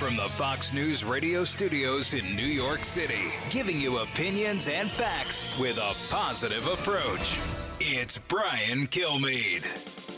From the Fox News radio studios in New York City, giving you opinions and facts with a positive approach. It's Brian Kilmeade.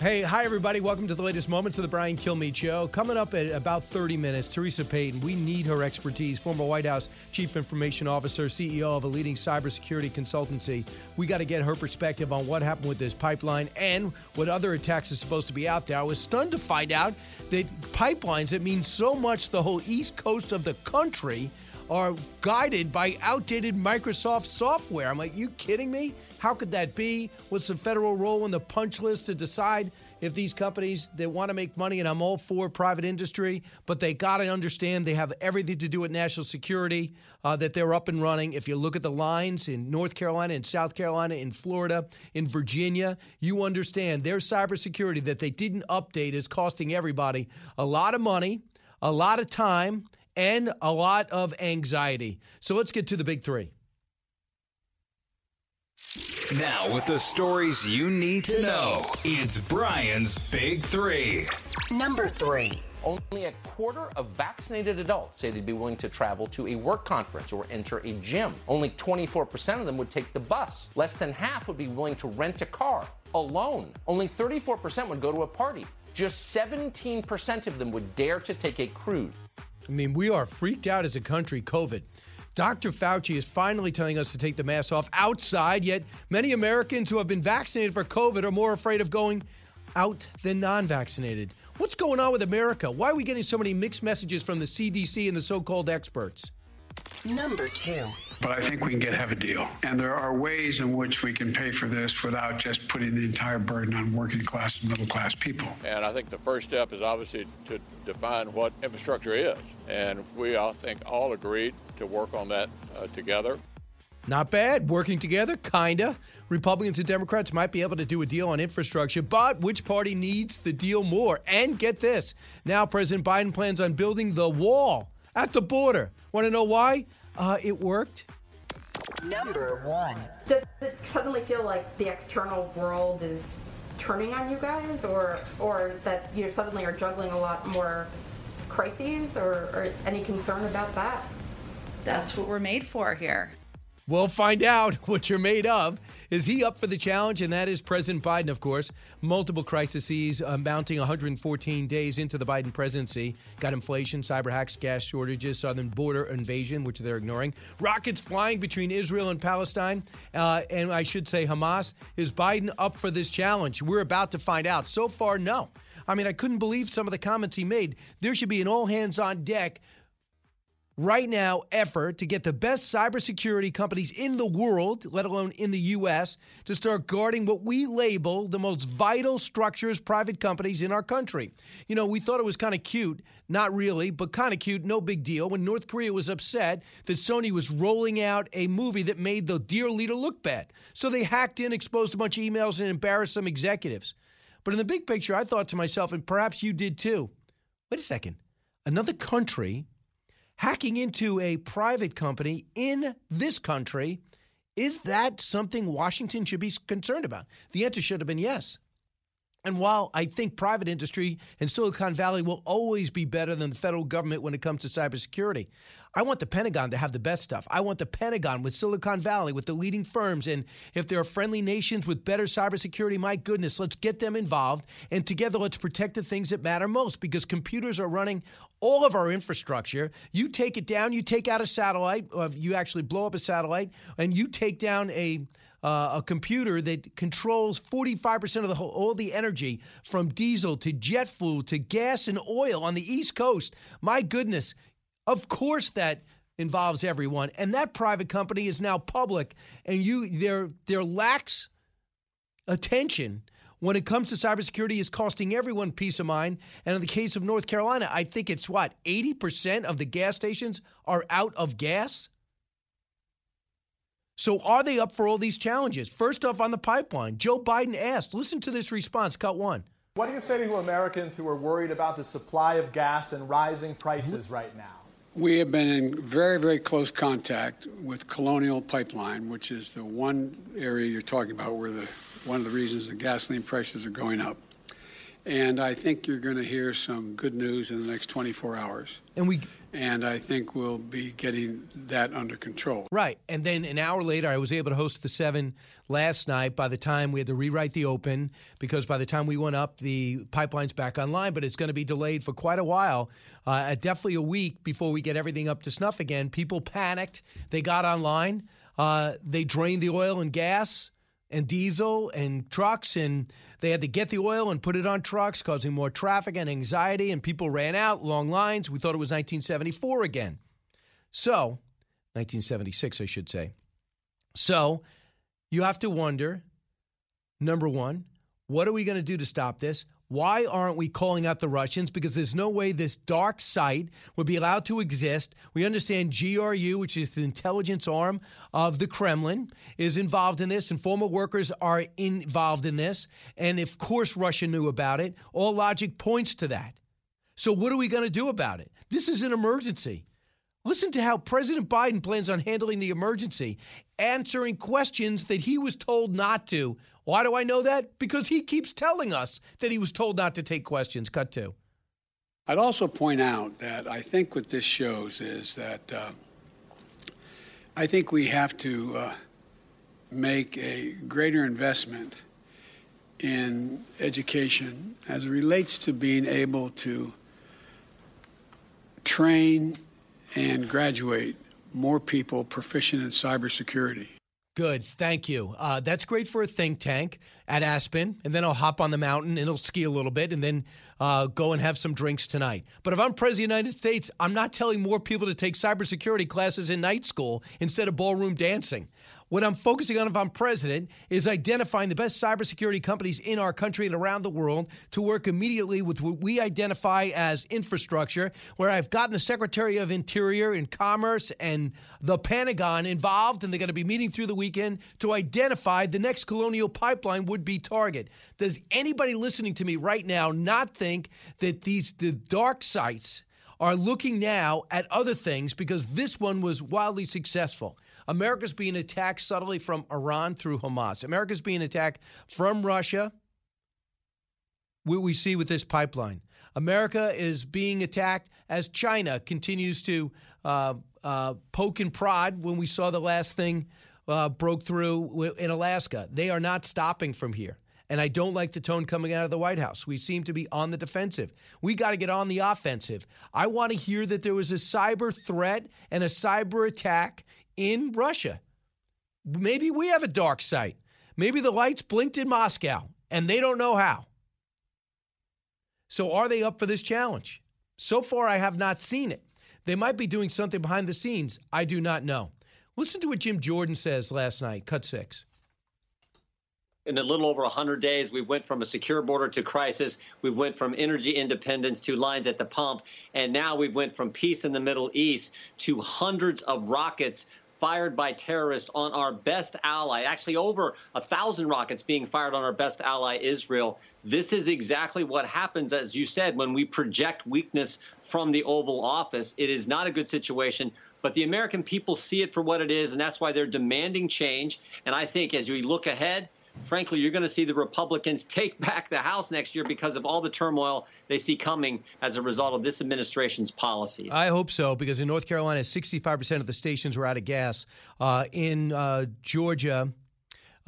Hey, hi everybody. Welcome to the latest moments of the Brian Kilmeade Show. Coming up at about 30 minutes, Theresa Payton. We need her expertise. Former White House Chief Information Officer, CEO of a leading cybersecurity consultancy. We got to get her perspective on what happened with this pipeline and what other attacks are supposed to be out there. I was stunned to find out that pipelines that mean so much the whole east coast of the country are guided by outdated Microsoft software. I'm like, you kidding me? How could that be? What's the federal role in the punch list to decide if these companies they want to make money? And I'm all for private industry, but they got to understand they have everything to do with national security. Uh, that they're up and running. If you look at the lines in North Carolina, in South Carolina, in Florida, in Virginia, you understand their cybersecurity that they didn't update is costing everybody a lot of money, a lot of time, and a lot of anxiety. So let's get to the big three. Now, with the stories you need to know, it's Brian's Big Three. Number three. Only a quarter of vaccinated adults say they'd be willing to travel to a work conference or enter a gym. Only 24% of them would take the bus. Less than half would be willing to rent a car alone. Only 34% would go to a party. Just 17% of them would dare to take a cruise. I mean, we are freaked out as a country, COVID. Dr. Fauci is finally telling us to take the mask off outside, yet many Americans who have been vaccinated for COVID are more afraid of going out than non vaccinated. What's going on with America? Why are we getting so many mixed messages from the CDC and the so called experts? Number two. But I think we can get have a deal. And there are ways in which we can pay for this without just putting the entire burden on working class and middle class people. And I think the first step is obviously to define what infrastructure is. And we, I think, all agreed to work on that uh, together. Not bad. Working together, kinda. Republicans and Democrats might be able to do a deal on infrastructure, but which party needs the deal more? And get this now, President Biden plans on building the wall at the border. Want to know why? Uh, it worked. Number one. Does it suddenly feel like the external world is turning on you guys, or or that you suddenly are juggling a lot more crises, or, or any concern about that? That's what we're made for here. We'll find out what you're made of. Is he up for the challenge? And that is President Biden, of course. Multiple crises uh, mounting 114 days into the Biden presidency. Got inflation, cyber hacks, gas shortages, southern border invasion, which they're ignoring. Rockets flying between Israel and Palestine. Uh, and I should say Hamas. Is Biden up for this challenge? We're about to find out. So far, no. I mean, I couldn't believe some of the comments he made. There should be an all hands on deck right now effort to get the best cybersecurity companies in the world, let alone in the U.S., to start guarding what we label the most vital structures, private companies in our country. You know, we thought it was kind of cute, not really, but kind of cute, no big deal, when North Korea was upset that Sony was rolling out a movie that made the dear leader look bad. So they hacked in, exposed a bunch of emails, and embarrassed some executives. But in the big picture, I thought to myself, and perhaps you did too wait a second, another country hacking into a private company in this country, is that something Washington should be concerned about? The answer should have been yes. And while I think private industry and Silicon Valley will always be better than the federal government when it comes to cybersecurity, I want the Pentagon to have the best stuff. I want the Pentagon with Silicon Valley, with the leading firms. And if there are friendly nations with better cybersecurity, my goodness, let's get them involved. And together, let's protect the things that matter most because computers are running all of our infrastructure. You take it down, you take out a satellite, or you actually blow up a satellite, and you take down a uh, a computer that controls 45% of the whole, all the energy from diesel to jet fuel to gas and oil on the East Coast. My goodness, of course that involves everyone, and that private company is now public, and you their their lax attention when it comes to cybersecurity is costing everyone peace of mind. And in the case of North Carolina, I think it's what, 80% of the gas stations are out of gas? So are they up for all these challenges? First off, on the pipeline, Joe Biden asked, listen to this response, cut one. What do you say to Americans who are worried about the supply of gas and rising prices right now? We have been in very, very close contact with Colonial Pipeline, which is the one area you're talking about where the one of the reasons the gasoline prices are going up. And I think you're going to hear some good news in the next 24 hours. And we and I think we'll be getting that under control. Right. And then an hour later, I was able to host the seven last night. By the time we had to rewrite the open, because by the time we went up, the pipeline's back online, but it's going to be delayed for quite a while, uh, definitely a week before we get everything up to snuff again. People panicked. They got online. Uh, they drained the oil and gas and diesel and trucks and they had to get the oil and put it on trucks, causing more traffic and anxiety, and people ran out, long lines. We thought it was 1974 again. So, 1976, I should say. So, you have to wonder number one, what are we going to do to stop this? Why aren't we calling out the Russians? Because there's no way this DarkSide would be allowed to exist. We understand GRU, which is the intelligence arm of the Kremlin, is involved in this, and former workers are involved in this. And of course, Russia knew about it. All logic points to that. So, what are we going to do about it? This is an emergency. Listen to how President Biden plans on handling the emergency, answering questions that he was told not to why do I know that? Because he keeps telling us that he was told not to take questions. Cut to. I'd also point out that I think what this shows is that uh, I think we have to uh, make a greater investment in education as it relates to being able to train and graduate more people proficient in cybersecurity. Good, thank you. Uh, that's great for a think tank at Aspen, and then I'll hop on the mountain and I'll ski a little bit, and then uh, go and have some drinks tonight. But if I'm president of the United States, I'm not telling more people to take cybersecurity classes in night school instead of ballroom dancing. What I'm focusing on if I'm president is identifying the best cybersecurity companies in our country and around the world to work immediately with what we identify as infrastructure, where I've gotten the Secretary of Interior and Commerce and the Pentagon involved, and they're going to be meeting through the weekend to identify the next colonial pipeline would be target. Does anybody listening to me right now not think that these the dark sites are looking now at other things because this one was wildly successful? America's being attacked subtly from Iran through Hamas. America's being attacked from Russia. What we see with this pipeline. America is being attacked as China continues to uh, uh, poke and prod when we saw the last thing uh, broke through in Alaska. They are not stopping from here. And I don't like the tone coming out of the White House. We seem to be on the defensive. We got to get on the offensive. I want to hear that there was a cyber threat and a cyber attack in Russia. Maybe we have a dark site. Maybe the lights blinked in Moscow and they don't know how. So, are they up for this challenge? So far, I have not seen it. They might be doing something behind the scenes. I do not know. Listen to what Jim Jordan says last night, cut six in a little over 100 days, we went from a secure border to crisis. We went from energy independence to lines at the pump. And now we went from peace in the Middle East to hundreds of rockets fired by terrorists on our best ally, actually over a thousand rockets being fired on our best ally, Israel. This is exactly what happens, as you said, when we project weakness from the Oval Office. It is not a good situation. But the American people see it for what it is, and that's why they're demanding change. And I think as we look ahead, frankly, you're going to see the Republicans take back the House next year because of all the turmoil they see coming as a result of this administration's policies. I hope so, because in North Carolina, 65% of the stations were out of gas. Uh, in uh, Georgia,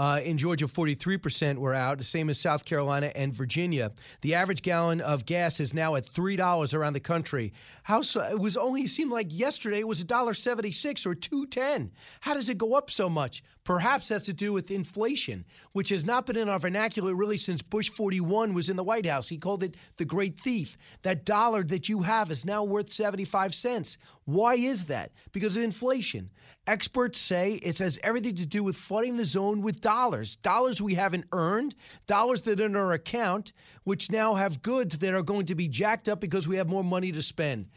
uh, in Georgia, 43% were out, the same as South Carolina and Virginia. The average gallon of gas is now at $3 around the country. How so, it was only seemed like yesterday it was $1.76 or 2.10. How does it go up so much? perhaps has to do with inflation, which has not been in our vernacular really since Bush 41 was in the White House. He called it the great thief. That dollar that you have is now worth 75 cents. Why is that? Because of inflation. Experts say it has everything to do with flooding the zone with dollars. Dollars we haven't earned, dollars that are in our account, which now have goods that are going to be jacked up because we have more money to spend.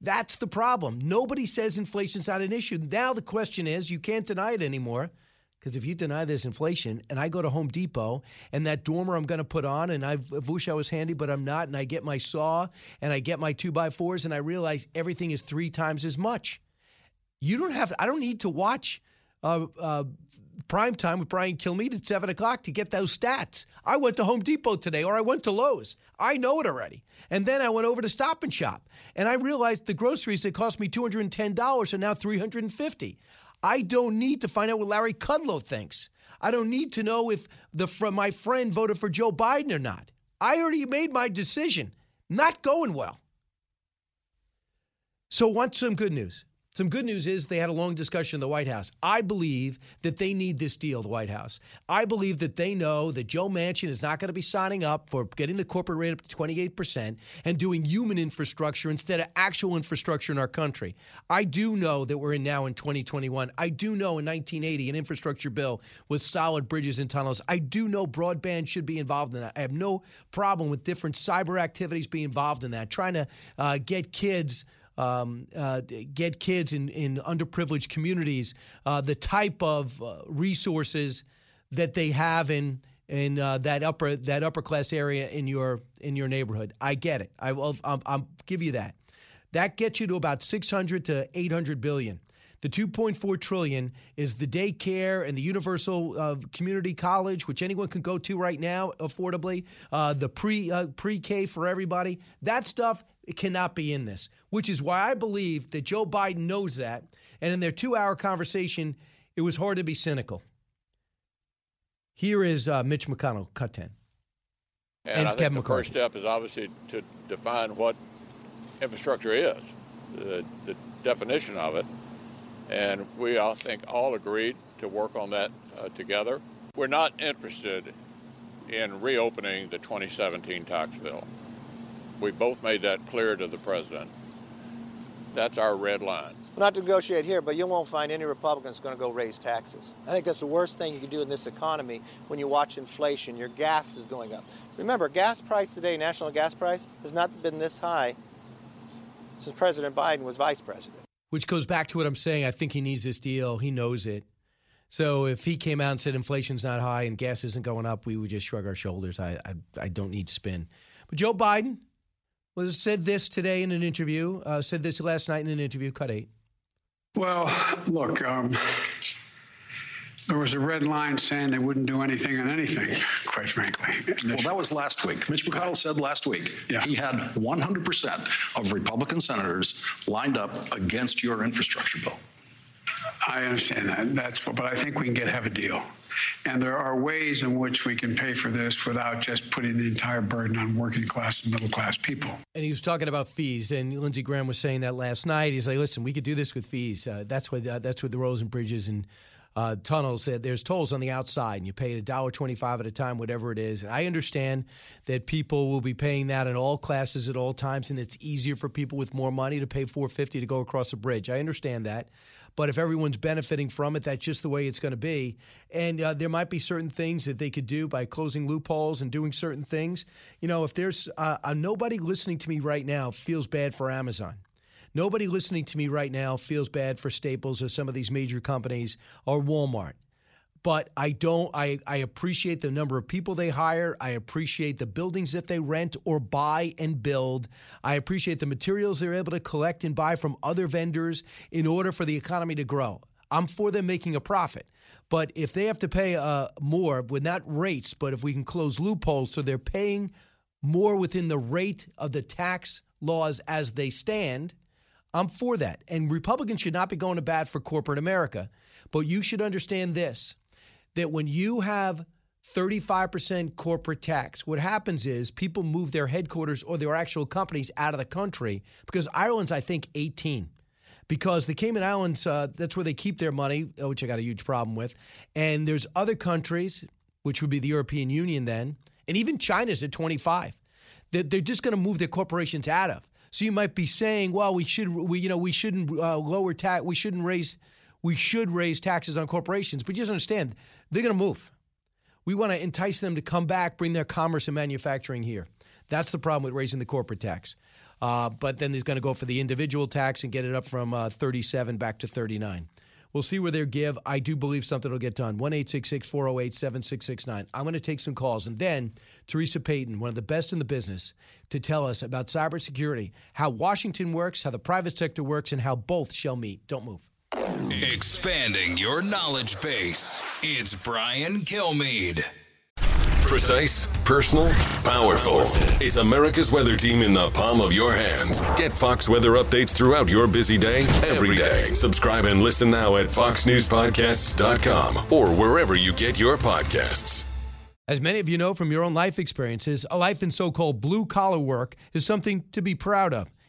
That's the problem. Nobody says inflation's not an issue. Now the question is you can't deny it anymore. Because if you deny there's inflation, and I go to Home Depot and that dormer I'm going to put on, and I wish I was handy, but I'm not, and I get my saw and I get my two by fours, and I realize everything is three times as much. You don't have. I don't need to watch uh, uh, prime time with Brian Kilmeade at seven o'clock to get those stats. I went to Home Depot today, or I went to Lowe's. I know it already. And then I went over to Stop and Shop, and I realized the groceries that cost me two hundred and ten dollars are now three hundred and fifty. I don't need to find out what Larry Kudlow thinks. I don't need to know if the from my friend voted for Joe Biden or not. I already made my decision. Not going well. So, want some good news? Some good news is they had a long discussion in the White House. I believe that they need this deal, the White House. I believe that they know that Joe Manchin is not going to be signing up for getting the corporate rate up to 28% and doing human infrastructure instead of actual infrastructure in our country. I do know that we're in now in 2021. I do know in 1980 an infrastructure bill with solid bridges and tunnels. I do know broadband should be involved in that. I have no problem with different cyber activities being involved in that, trying to uh, get kids um, uh, get kids in, in underprivileged communities uh, the type of uh, resources that they have in in uh, that upper that upper class area in your in your neighborhood. I get it. I will. I'll, I'll give you that. That gets you to about 600 to 800 billion. The 2.4 trillion is the daycare and the universal uh, community college, which anyone can go to right now affordably. Uh, the pre uh, pre K for everybody. That stuff it cannot be in this, which is why I believe that Joe Biden knows that. And in their two hour conversation, it was hard to be cynical. Here is uh, Mitch McConnell, cut 10. And, and I think Kevin the McCarthy. first step is obviously to define what infrastructure is, the, the definition of it. And we, I think, all agreed to work on that uh, together. We're not interested in reopening the 2017 tax bill. We both made that clear to the president. That's our red line. not to negotiate here, but you won't find any Republicans going to go raise taxes. I think that's the worst thing you can do in this economy when you watch inflation. Your gas is going up. Remember, gas price today, national gas price, has not been this high since President Biden was vice president. Which goes back to what I'm saying. I think he needs this deal. He knows it. So if he came out and said inflation's not high and gas isn't going up, we would just shrug our shoulders. I I, I don't need spin. But Joe Biden, was said this today in an interview. Uh, said this last night in an interview. Cut eight. Well, look, um, there was a red line saying they wouldn't do anything on anything, quite frankly. Well, that was last week. Mitch McConnell said last week yeah. he had 100% of Republican senators lined up against your infrastructure bill. I understand that. That's but I think we can get have a deal. And there are ways in which we can pay for this without just putting the entire burden on working class and middle class people. And he was talking about fees, and Lindsey Graham was saying that last night. He's like, "Listen, we could do this with fees. Uh, that's what uh, that's what the roads and bridges and uh, tunnels. Uh, there's tolls on the outside, and you pay a dollar twenty-five at a time, whatever it is. And I understand that people will be paying that in all classes at all times, and it's easier for people with more money to pay four fifty to go across a bridge. I understand that. But if everyone's benefiting from it, that's just the way it's going to be. And uh, there might be certain things that they could do by closing loopholes and doing certain things. You know, if there's uh, uh, nobody listening to me right now feels bad for Amazon. Nobody listening to me right now feels bad for Staples or some of these major companies or Walmart but I don't I, I appreciate the number of people they hire. I appreciate the buildings that they rent or buy and build. I appreciate the materials they're able to collect and buy from other vendors in order for the economy to grow. I'm for them making a profit. But if they have to pay uh, more with not rates, but if we can close loopholes so they're paying more within the rate of the tax laws as they stand, I'm for that. And Republicans should not be going to bat for corporate America. But you should understand this that when you have 35% corporate tax, what happens is people move their headquarters or their actual companies out of the country because Ireland's, I think, 18. because the Cayman Islands, uh, that's where they keep their money, uh, which I got a huge problem with. And there's other countries, which would be the European Union then, and even China's at 25. They're, they're just going to move their corporations out of. So you might be saying, well, we should, we, you know, we shouldn't uh, lower tax, we shouldn't raise, we should raise taxes on corporations. But just understand, they're going to move. We want to entice them to come back, bring their commerce and manufacturing here. That's the problem with raising the corporate tax. Uh, but then he's going to go for the individual tax and get it up from uh, 37 back to 39. We'll see where they give. I do believe something will get done. 1 408 7669. I'm going to take some calls. And then Theresa Payton, one of the best in the business, to tell us about cybersecurity, how Washington works, how the private sector works, and how both shall meet. Don't move. Expanding your knowledge base. It's Brian Kilmeade. Precise, personal, powerful. It's America's weather team in the palm of your hands. Get Fox weather updates throughout your busy day, every day. Subscribe and listen now at foxnewspodcasts.com or wherever you get your podcasts. As many of you know from your own life experiences, a life in so called blue collar work is something to be proud of.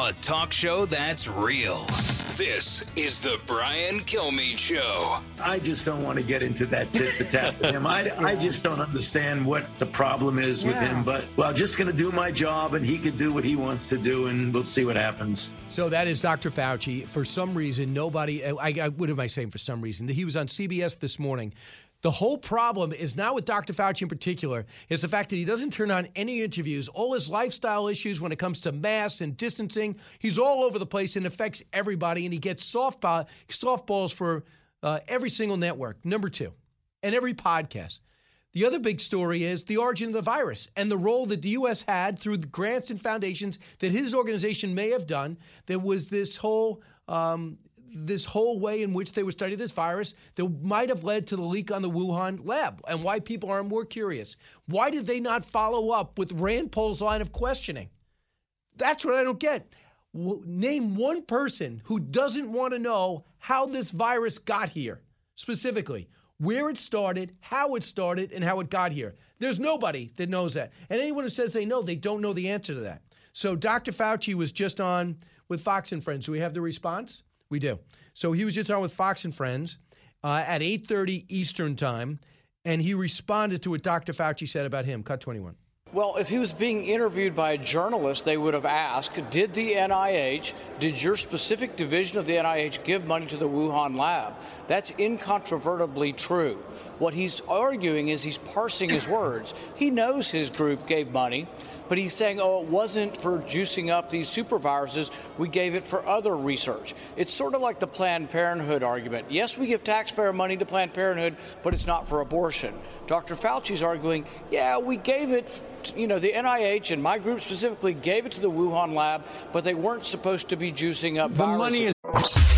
A talk show that's real. This is the Brian Kilmeade Show. I just don't want to get into that tit for tat with him. I, I just don't understand what the problem is with him. But, well, just going to do my job and he could do what he wants to do and we'll see what happens. So that is Dr. Fauci. For some reason, nobody, I, I, what am I saying for some reason? He was on CBS this morning the whole problem is now with Dr. Fauci in particular is the fact that he doesn't turn on any interviews. All his lifestyle issues when it comes to masks and distancing, he's all over the place and affects everybody. And he gets softball, softballs for uh, every single network, number two, and every podcast. The other big story is the origin of the virus and the role that the U.S. had through the grants and foundations that his organization may have done. There was this whole um, this whole way in which they were studying this virus that might have led to the leak on the Wuhan lab and why people are more curious. Why did they not follow up with Rand Paul's line of questioning? That's what I don't get. Name one person who doesn't want to know how this virus got here, specifically, where it started, how it started, and how it got here. There's nobody that knows that. And anyone who says they know, they don't know the answer to that. So Dr. Fauci was just on with Fox and Friends. Do we have the response? We do. So he was just on with Fox and Friends uh, at 8:30 Eastern Time, and he responded to what Dr. Fauci said about him. Cut 21. Well, if he was being interviewed by a journalist, they would have asked Did the NIH, did your specific division of the NIH give money to the Wuhan lab? That's incontrovertibly true. What he's arguing is he's parsing his words. He knows his group gave money but he's saying, oh, it wasn't for juicing up these superviruses. We gave it for other research. It's sort of like the Planned Parenthood argument. Yes, we give taxpayer money to Planned Parenthood, but it's not for abortion. Dr. Fauci's arguing, yeah, we gave it you know, the NIH and my group specifically gave it to the Wuhan lab, but they weren't supposed to be juicing up the viruses. money is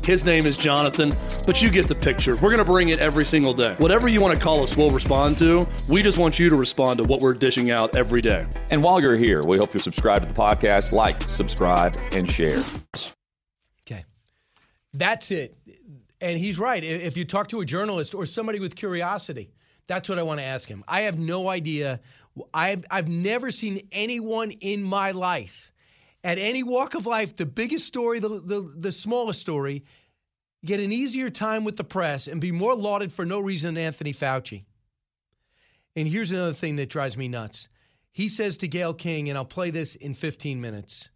His name is Jonathan, but you get the picture. We're going to bring it every single day. Whatever you want to call us, we'll respond to. We just want you to respond to what we're dishing out every day. And while you're here, we hope you subscribe to the podcast, like, subscribe, and share. Okay. That's it. And he's right. If you talk to a journalist or somebody with curiosity, that's what I want to ask him. I have no idea. I've, I've never seen anyone in my life, at any walk of life, the biggest story, the, the, the smallest story, get an easier time with the press and be more lauded for no reason than Anthony Fauci. And here's another thing that drives me nuts. He says to Gayle King, and I'll play this in 15 minutes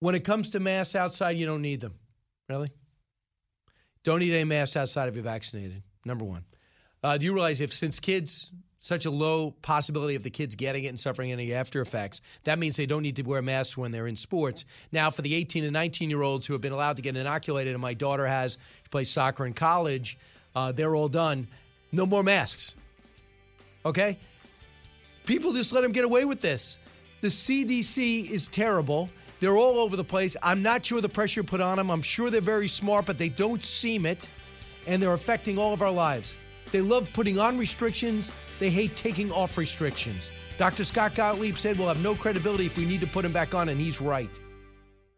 when it comes to masks outside, you don't need them. Really? Don't need any masks outside if you're vaccinated. Number one. Uh, do you realize if since kids, such a low possibility of the kids getting it and suffering any after effects, that means they don't need to wear masks when they're in sports. Now, for the 18 and 19 year olds who have been allowed to get inoculated, and my daughter has, she plays soccer in college, uh, they're all done. No more masks. Okay? People just let them get away with this. The CDC is terrible. They're all over the place. I'm not sure the pressure put on them. I'm sure they're very smart, but they don't seem it. And they're affecting all of our lives. They love putting on restrictions, they hate taking off restrictions. Dr. Scott Gottlieb said we'll have no credibility if we need to put them back on, and he's right.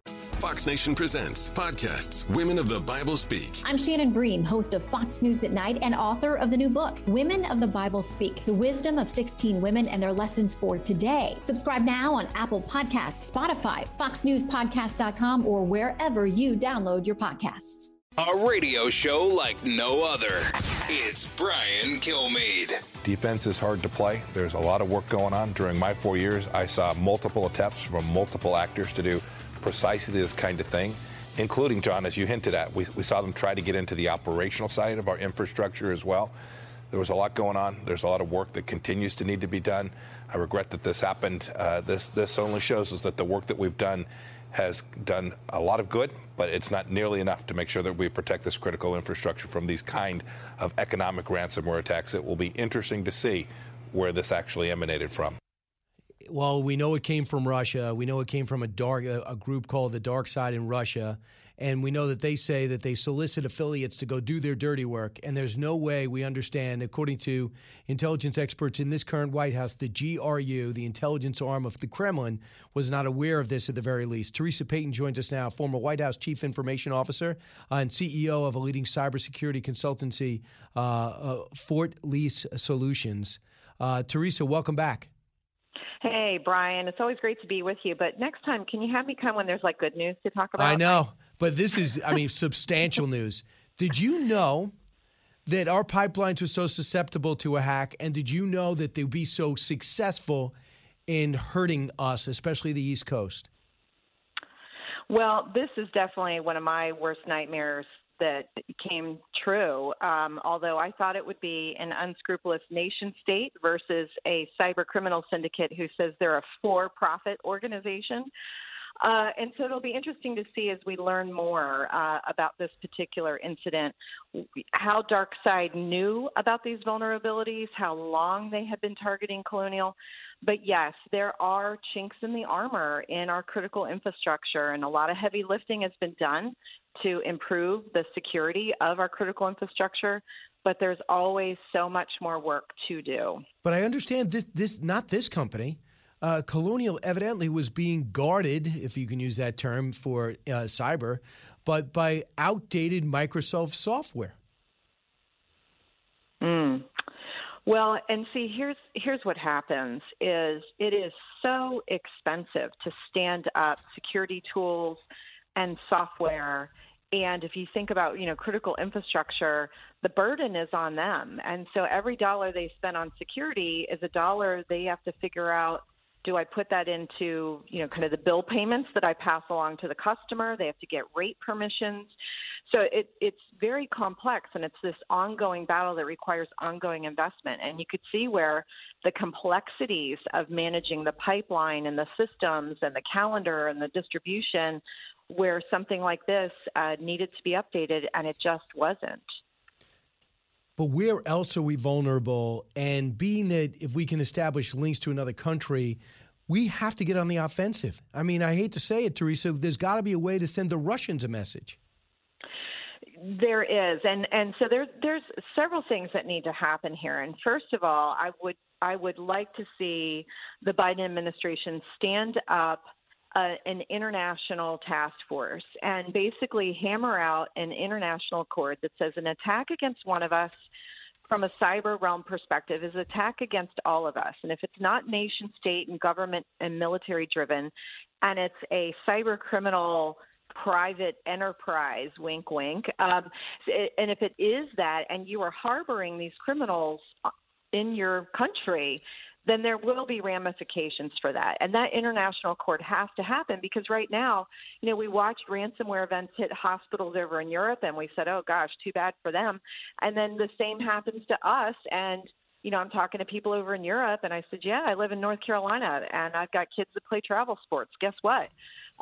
Fox Nation presents podcasts Women of the Bible Speak. I'm Shannon Bream, host of Fox News at Night and author of the new book, Women of the Bible Speak The Wisdom of 16 Women and Their Lessons for Today. Subscribe now on Apple Podcasts, Spotify, FoxNewsPodcast.com, or wherever you download your podcasts. A radio show like no other. It's Brian Kilmeade. Defense is hard to play. There's a lot of work going on. During my four years, I saw multiple attempts from multiple actors to do precisely this kind of thing, including, John, as you hinted at, we, we saw them try to get into the operational side of our infrastructure as well. There was a lot going on. There's a lot of work that continues to need to be done. I regret that this happened. Uh, this this only shows us that the work that we've done has done a lot of good, but it's not nearly enough to make sure that we protect this critical infrastructure from these kind of economic ransomware attacks. It will be interesting to see where this actually emanated from well, we know it came from Russia. We know it came from a dark a, group called the Dark Side in Russia, and we know that they say that they solicit affiliates to go do their dirty work. And there's no way we understand, according to intelligence experts in this current White House, the GRU, the intelligence arm of the Kremlin, was not aware of this at the very least. Theresa Payton joins us now, former White House chief information officer and CEO of a leading cybersecurity consultancy, uh, uh, Fortalice Solutions. Uh, Theresa, welcome back. Hey, Brian, it's always great to be with you. But next time, can you have me come when there's like good news to talk about? I know, but this is, I mean, substantial news. Did you know that our pipelines were so susceptible to a hack? And did you know that they'd be so successful in hurting us, especially the East Coast? Well, this is definitely one of my worst nightmares that came true. Um, although I thought it would be an unscrupulous nation state versus a cyber criminal syndicate who says they're a for profit organization. Uh, and so it'll be interesting to see as we learn more uh, about this particular incident, how DarkSide knew about these vulnerabilities, how long they had been targeting Colonial. But yes, there are chinks in the armor in our critical infrastructure, and a lot of heavy lifting has been done to improve the security of our critical infrastructure. But there's always so much more work to do. But I understand this, this not this company. Uh, Colonial evidently was being guarded, if you can use that term for uh, cyber, but by outdated Microsoft software. Mm. Well, and see, here's here's what happens: is it is so expensive to stand up security tools and software. And if you think about, you know, critical infrastructure, the burden is on them. And so every dollar they spend on security is a dollar they have to figure out do I put that into, you know, kind of the bill payments that I pass along to the customer? They have to get rate permissions. So it, it's very complex, and it's this ongoing battle that requires ongoing investment. And you could see where the complexities of managing the pipeline and the systems and the calendar and the distribution, where something like this uh, needed to be updated, and it just wasn't. But where else are we vulnerable? And being that if we can establish links to another country, we have to get on the offensive. I mean, I hate to say it, Theresa, there's got to be a way to send the Russians a message. There is, and and so there's there's several things that need to happen here. And first of all, I would I would like to see the Biden administration stand up uh, an international task force and basically hammer out an international accord that says an attack against one of us from a cyber realm perspective is attack against all of us. And if it's not nation state and government and military driven, and it's a cyber criminal private enterprise, wink, wink. Um, and if it is that, and you are harboring these criminals in your country, then there will be ramifications for that. And that international court has to happen because right now, you know, we watched ransomware events hit hospitals over in Europe and we said, oh gosh, too bad for them. And then the same happens to us. And, you know, I'm talking to people over in Europe and I said, yeah, I live in North Carolina and I've got kids that play travel sports. Guess what?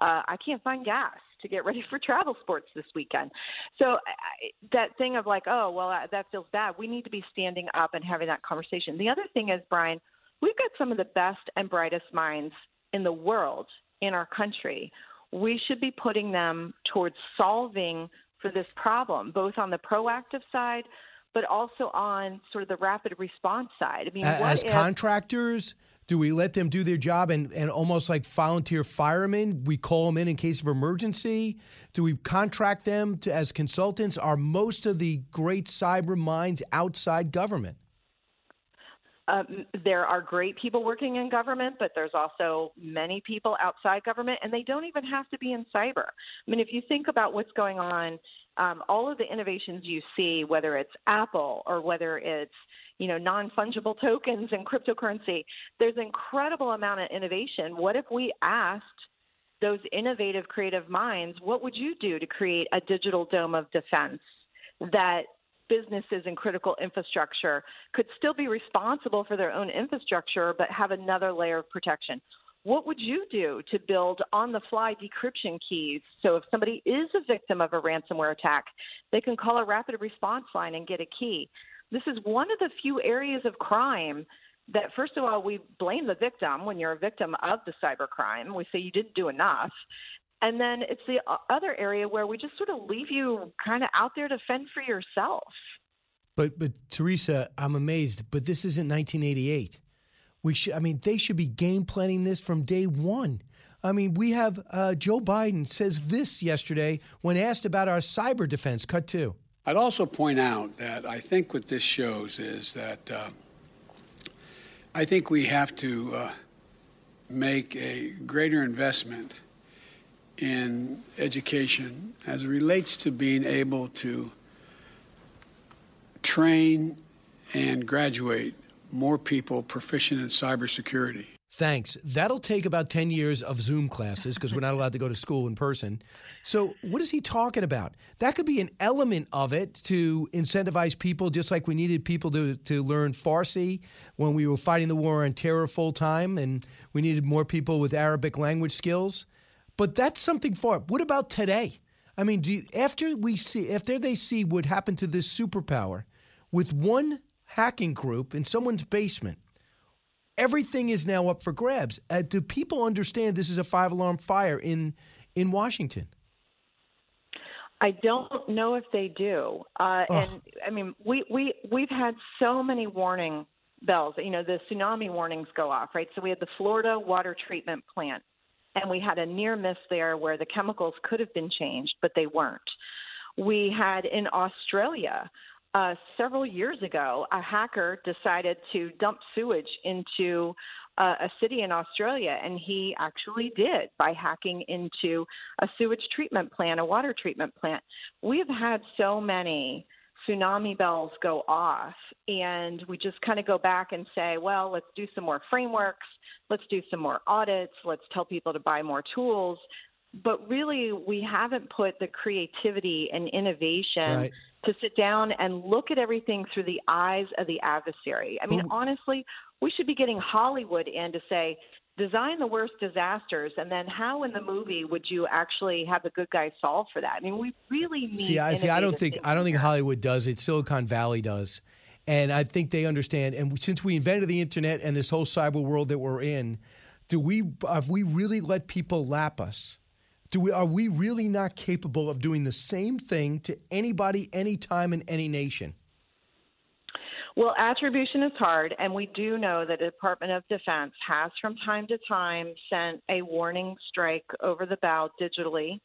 Uh, I can't find gas to get ready for travel sports this weekend. So I, that thing of like, oh, well, that feels bad. We need to be standing up and having that conversation. The other thing is, Brian, we've got some of the best and brightest minds in the world in our country. We should be putting them towards solving for this problem, both on the proactive side, but also on sort of the rapid response side. I mean, as if, contractors, do we let them do their job and, and almost like volunteer firemen? We call them in in case of emergency. Do we contract them to, as consultants? Are most of the great cyber minds outside government? Um, there are great people working in government, but there's also many people outside government, and they don't even have to be in cyber. I mean, if you think about what's going on, um, all of the innovations you see, whether it's Apple or whether it's you know non fungible tokens and cryptocurrency, there's incredible amount of innovation. What if we asked those innovative, creative minds, what would you do to create a digital dome of defense that businesses and critical infrastructure could still be responsible for their own infrastructure but have another layer of protection. What would you do to build on the fly decryption keys so if somebody is a victim of a ransomware attack, they can call a rapid response line and get a key? This is one of the few areas of crime that, first of all, we blame the victim when you're a victim of the cybercrime. We say you didn't do enough. And then it's the other area where we just sort of leave you kind of out there to fend for yourself. But but Theresa, I'm amazed. But this isn't 1988. We should. I mean, they should be game planning this from day one. I mean, we have uh, Joe Biden says this yesterday when asked about our cyber defense. Cut two. I'd also point out that I think what this shows is that uh, I think we have to uh, make a greater investment in education as it relates to being able to train and graduate more people proficient in cybersecurity. Thanks. That'll take about 10 years of Zoom classes because we're not allowed to go to school in person. So, what is he talking about? That could be an element of it to incentivize people, just like we needed people to, to learn Farsi when we were fighting the war on terror full time, and we needed more people with Arabic language skills. But that's something far. What about today? I mean, you, after we see, after they see what happened to this superpower with one hacking group in someone's basement, everything is now up for grabs. Uh, do people understand this is a five alarm fire in in Washington? I don't know if they do. Uh, oh. And I mean, we we we've had so many warning bells. You know, the tsunami warnings go off, right? So we had the Florida water treatment plant and we had a near miss there where the chemicals could have been changed, but they weren't. We had in Australia uh, several years ago, a hacker decided to dump sewage into uh, a city in Australia, and he actually did by hacking into a sewage treatment plant, a water treatment plant. We have had so many tsunami bells go off, and we just kind of go back and say, well, let's do some more frameworks, let's do some more audits, let's tell people to buy more tools. But really, we haven't put the creativity and innovation right. to sit down and look at everything through the eyes of the adversary. I mean, Ooh. honestly, we should be getting Hollywood in to say, design the worst disasters, and then how in the movie would you actually have the good guy solve for that? I mean, we really need. See, I see. I don't think I don't think Hollywood does it. Silicon Valley does, and I think they understand. And since we invented the internet and this whole cyber world that we're in, do we have we really let people lap us? Do we are we really not capable of doing the same thing to anybody, anytime, in any nation? Well, attribution is hard, and we do know that the Department of Defense has from time to time sent a warning strike over the bow digitally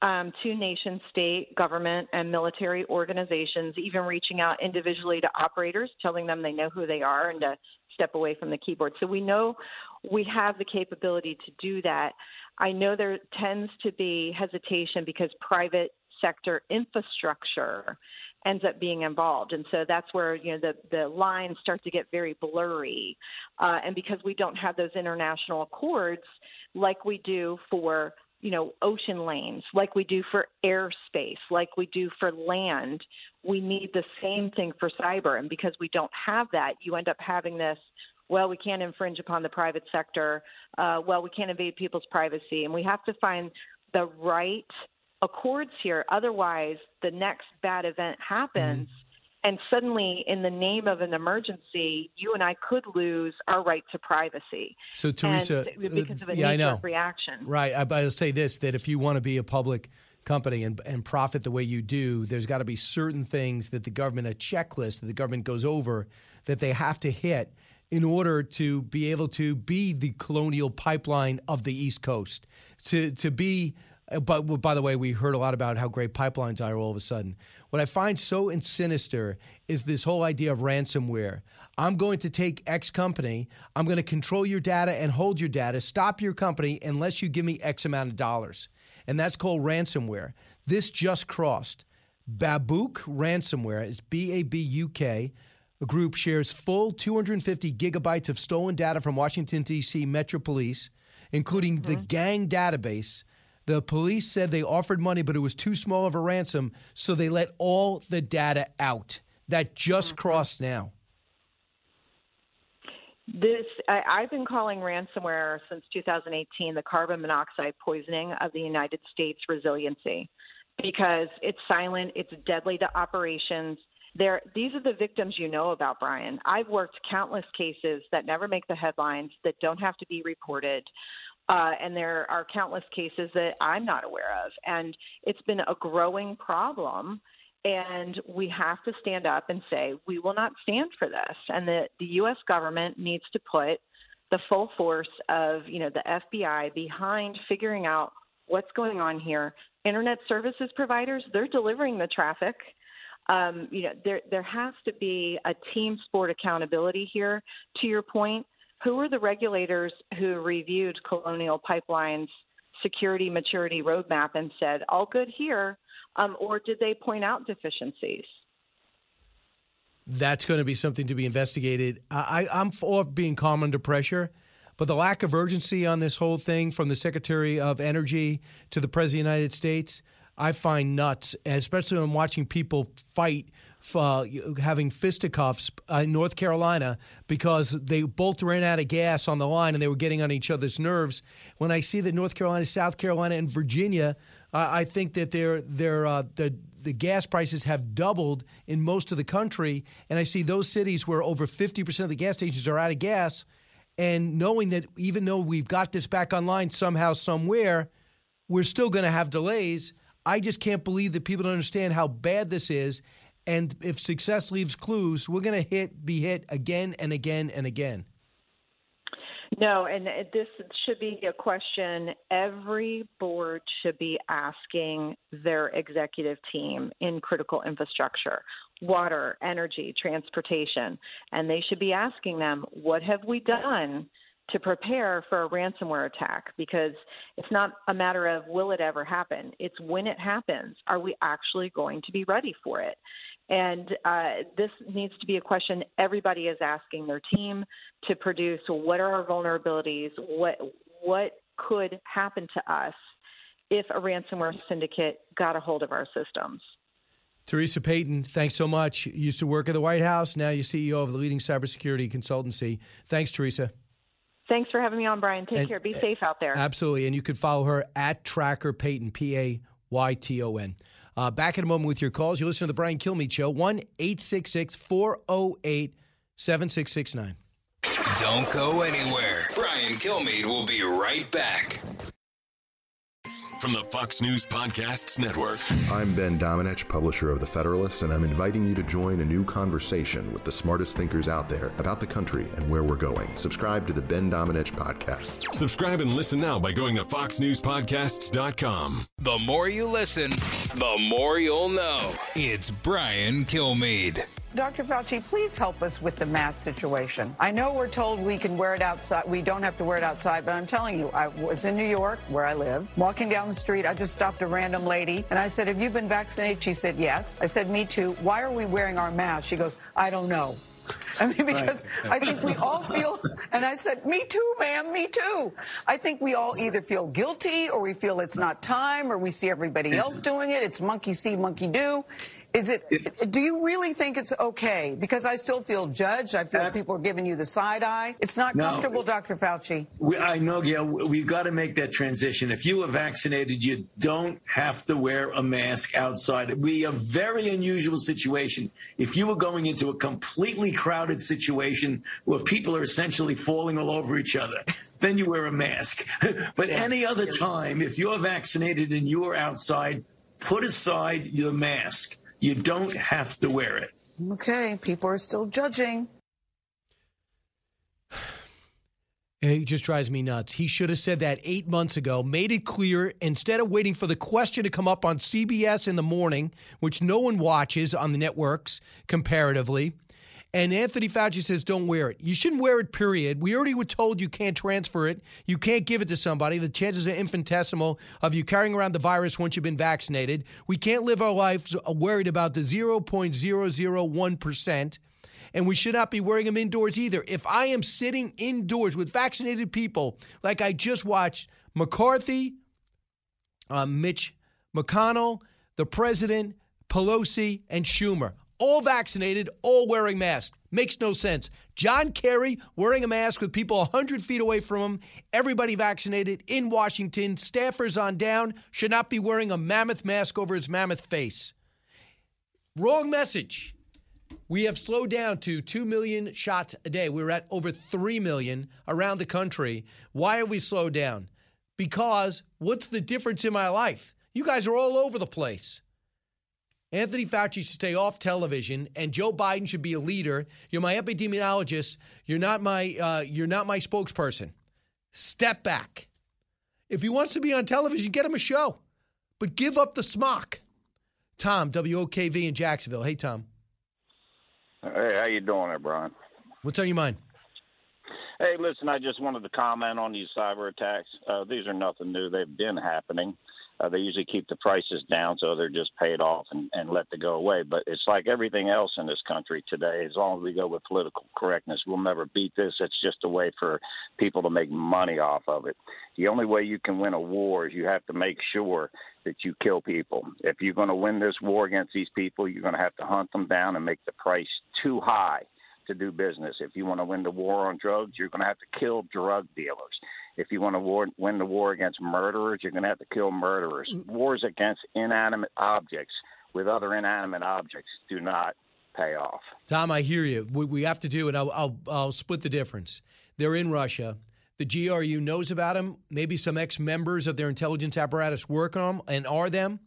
um, to nation state, government, and military organizations, even reaching out individually to operators, telling them they know who they are and to step away from the keyboard. So we know we have the capability to do that. I know there tends to be hesitation because private sector infrastructure ends up being involved. And so that's where, you know, the, the lines start to get very blurry. Uh, and because we don't have those international accords like we do for, you know, ocean lanes, like we do for airspace, like we do for land, we need the same thing for cyber. And because we don't have that, you end up having this well, we can't infringe upon the private sector. Uh, well, we can't invade people's privacy. And we have to find the right accords here. Otherwise, the next bad event happens. Mm-hmm. And suddenly, in the name of an emergency, you and I could lose our right to privacy. So, Theresa, and because of a yeah, I know. reaction, right? I, I'll say this: that if you want to be a public company and, and profit the way you do, there's got to be certain things that the government, a checklist that the government goes over, that they have to hit in order to be able to be the colonial pipeline of the East Coast, to to be uh, but by the way, we heard a lot about how great pipelines are all of a sudden. What I find so sinister is this whole idea of ransomware. I'm going to take X company, I'm going to control your data and hold your data, stop your company unless you give me X amount of dollars. And that's called ransomware. This just crossed. Babuk Ransomware is B A B U K. A group shares full 250 gigabytes of stolen data from Washington, D.C. Metro Police, including mm-hmm. the gang database the police said they offered money, but it was too small of a ransom, so they let all the data out. That just mm-hmm. crossed now. This I, I've been calling ransomware since 2018 the carbon monoxide poisoning of the United States resiliency because it's silent, it's deadly to operations. There, these are the victims you know about, Brian. I've worked countless cases that never make the headlines, that don't have to be reported, uh, and there are countless cases that I'm not aware of. And it's been a growing problem. And we have to stand up and say, we will not stand for this. And that the U.S. government needs to put the full force of, you know, the FBI behind figuring out what's going on here. Internet services providers, they're delivering the traffic. Um, you know, there there has to be a team sport accountability here. To your point, who were the regulators who reviewed Colonial Pipeline's security maturity roadmap and said, all good here? Um, or did they point out deficiencies? That's going to be something to be investigated. I, I'm for being calm under pressure, but the lack of urgency on this whole thing from the Secretary of Energy to the President of the United States, I find nuts, especially when I'm watching people fight uh, having fisticuffs uh, in North Carolina because they both ran out of gas on the line and they were getting on each other's nerves. When I see that North Carolina, South Carolina, and Virginia, I think that they're, they're, uh, the the gas prices have doubled in most of the country, and I see those cities where over 50% of the gas stations are out of gas. And knowing that even though we've got this back online somehow, somewhere, we're still going to have delays. I just can't believe that people don't understand how bad this is and if success leaves clues, we're going to hit, be hit again and again and again. No, and this should be a question every board should be asking their executive team in critical infrastructure, water, energy, transportation. And they should be asking them, what have we done to prepare for a ransomware attack? Because it's not a matter of will it ever happen, it's when it happens, are we actually going to be ready for it? And uh, this needs to be a question everybody is asking their team to produce. What are our vulnerabilities? What what could happen to us if a ransomware syndicate got a hold of our systems? Theresa Payton, thanks so much. You used to work at the White House. Now you're CEO of the leading cybersecurity consultancy. Thanks, Theresa. Thanks for having me on, Brian. Take and, care. Be safe out there. Absolutely. And you can follow her at Tracker Payton, P A Y T O N. Uh, back in a moment with your calls. You listen to the Brian Kilmeade Show, 1 866 408 7669. Don't go anywhere. Brian Kilmeade will be right back. From the Fox News Podcasts Network. I'm Ben Domenech, publisher of The Federalist, and I'm inviting you to join a new conversation with the smartest thinkers out there about the country and where we're going. Subscribe to the Ben Domenech Podcast. Subscribe and listen now by going to foxnewspodcasts.com. The more you listen, the more you'll know. It's Brian Kilmeade. Dr. Fauci, please help us with the mask situation. I know we're told we can wear it outside. We don't have to wear it outside, but I'm telling you, I was in New York, where I live, walking down the street. I just stopped a random lady and I said, Have you been vaccinated? She said, Yes. I said, Me too. Why are we wearing our masks? She goes, I don't know. I mean, because right. I think we all feel, and I said, me too, ma'am, me too. I think we all either feel guilty or we feel it's not time or we see everybody else doing it. It's monkey see, monkey do. Is it? Do you really think it's okay? Because I still feel judged. I feel people are giving you the side eye. It's not no, comfortable, Dr. Fauci. We, I know. Yeah, we've got to make that transition. If you are vaccinated, you don't have to wear a mask outside. It would be a very unusual situation if you were going into a completely crowded situation where people are essentially falling all over each other. then you wear a mask. but any other time, if you're vaccinated and you're outside, put aside your mask. You don't have to wear it. Okay, people are still judging. It just drives me nuts. He should have said that eight months ago, made it clear instead of waiting for the question to come up on CBS in the morning, which no one watches on the networks comparatively. And Anthony Fauci says, don't wear it. You shouldn't wear it, period. We already were told you can't transfer it. You can't give it to somebody. The chances are infinitesimal of you carrying around the virus once you've been vaccinated. We can't live our lives worried about the 0.001%. And we should not be wearing them indoors either. If I am sitting indoors with vaccinated people, like I just watched McCarthy, uh, Mitch McConnell, the president, Pelosi, and Schumer, all vaccinated, all wearing masks. Makes no sense. John Kerry wearing a mask with people 100 feet away from him, everybody vaccinated in Washington, staffers on down, should not be wearing a mammoth mask over his mammoth face. Wrong message. We have slowed down to 2 million shots a day. We're at over 3 million around the country. Why are we slowed down? Because what's the difference in my life? You guys are all over the place. Anthony Fauci should stay off television, and Joe Biden should be a leader. You're my epidemiologist. You're not my. Uh, you're not my spokesperson. Step back. If he wants to be on television, get him a show, but give up the smock. Tom, WOKV in Jacksonville. Hey, Tom. Hey, how you doing there, Brian? What's on your mind? Hey, listen, I just wanted to comment on these cyber attacks. Uh, these are nothing new; they've been happening. Uh, they usually keep the prices down, so they're just paid off and, and let to go away. But it's like everything else in this country today. As long as we go with political correctness, we'll never beat this. It's just a way for people to make money off of it. The only way you can win a war is you have to make sure that you kill people. If you're going to win this war against these people, you're going to have to hunt them down and make the price too high to do business. If you want to win the war on drugs, you're going to have to kill drug dealers. If you want to war, win the war against murderers, you're going to have to kill murderers. Mm. Wars against inanimate objects with other inanimate objects do not pay off. Tom, I hear you. We, we have to do it. I'll, I'll, I'll split the difference. They're in Russia. The GRU knows about them. Maybe some ex members of their intelligence apparatus work on them and are them.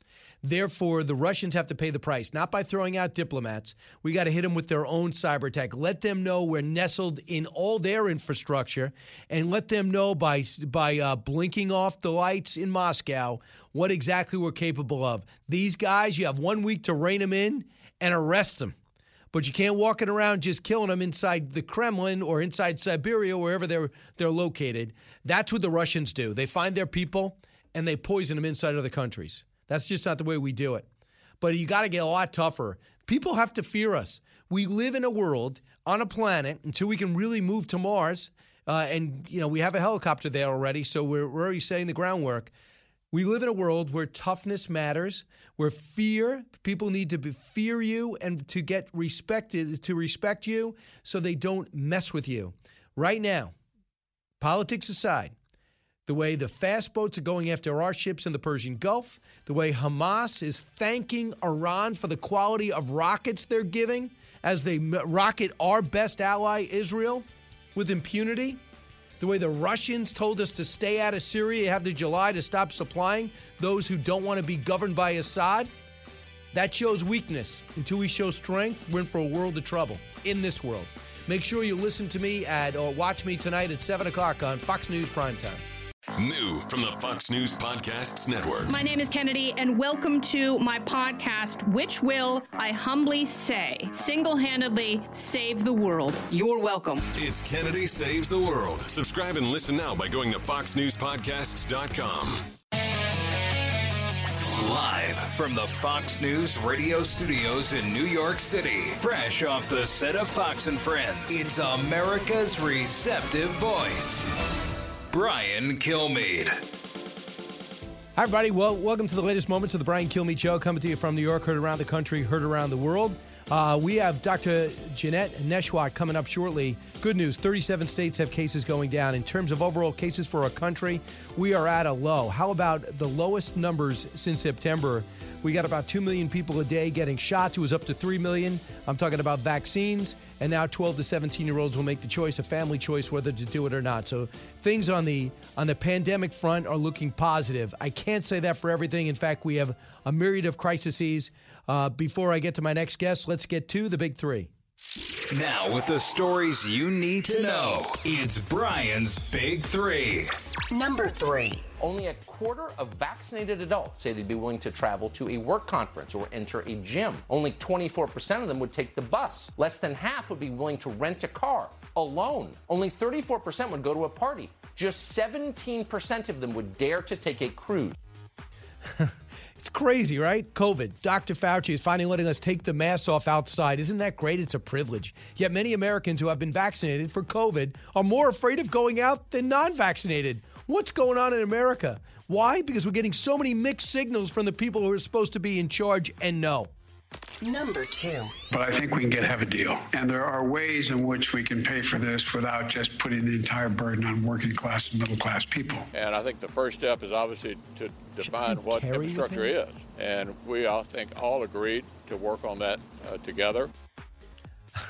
Therefore, the Russians have to pay the price, not by throwing out diplomats. We got to hit them with their own cyber attack. Let them know we're nestled in all their infrastructure, and let them know by by uh, blinking off the lights in Moscow what exactly we're capable of. These guys, you have one week to rein them in and arrest them. But you can't walk it around just killing them inside the Kremlin or inside Siberia, wherever they're they're located. That's what the Russians do. They find their people and they poison them inside other countries. That's just not the way we do it. But you got to get a lot tougher. People have to fear us. We live in a world on a planet until we can really move to Mars. Uh, and, you know, we have a helicopter there already, so we're, we're already setting the groundwork. We live in a world where toughness matters, where fear, people need to be, fear you and to get respected, to respect you so they don't mess with you. Right now, politics aside, the way the fast boats are going after our ships in the Persian Gulf, the way Hamas is thanking Iran for the quality of rockets they're giving as they rocket our best ally, Israel, with impunity. the way the Russians told us to stay out of Syria after July to stop supplying those who don't want to be governed by Assad, that shows weakness. Until we show strength, we're in for a world of trouble in this world. Make sure you listen to me at or watch me tonight at 7 o'clock on Fox News Primetime. New from the Fox News Podcasts Network. My name is Kennedy, and welcome to my podcast, which will, I humbly say, single handedly save the world. You're welcome. It's Kennedy Saves the World. Subscribe and listen now by going to FoxNewsPodcasts.com. Live from the Fox News radio studios in New York City, fresh off the set of Fox and Friends, it's America's receptive voice, Brian Kilmeade. Hi, everybody. Well, welcome to the latest moments of the Brian Kilmeade Show, coming to you from New York, heard around the country, heard around the world. Uh, we have Dr. Janette Nesheiwat coming up shortly. Good news 37 states have cases going down. In terms of overall cases for our country, we are at a low. How about the lowest numbers since September? We got about 2 million people a day getting shots. It was up to 3 million. I'm talking about vaccines. And now 12 to 17 year olds will make the choice, a family choice, whether to do it or not. So things on the on the pandemic front are looking positive. I can't say that for everything. In fact, we have a myriad of crises. Uh, before I get to my next guest, let's get to the big three. Now, with the stories you need to know, it's Brian's Big Three. Number three. Only a quarter of vaccinated adults say they'd be willing to travel to a work conference or enter a gym. Only 24% of them would take the bus. Less than half would be willing to rent a car alone. Only 34% would go to a party. Just 17% of them would dare to take a cruise. It's crazy, right? COVID. Dr. Fauci is finally letting us take the masks off outside. Isn't that great? It's a privilege. Yet many Americans who have been vaccinated for COVID are more afraid of going out than non vaccinated. What's going on in America? Why? Because we're getting so many mixed signals from the people who are supposed to be in charge and know. Number two. But I think we can get have a deal. And there are ways in which we can pay for this without just putting the entire burden on working class and middle class people. And I think the first step is obviously to define what infrastructure is. And we, I think, all agreed to work on that uh, together.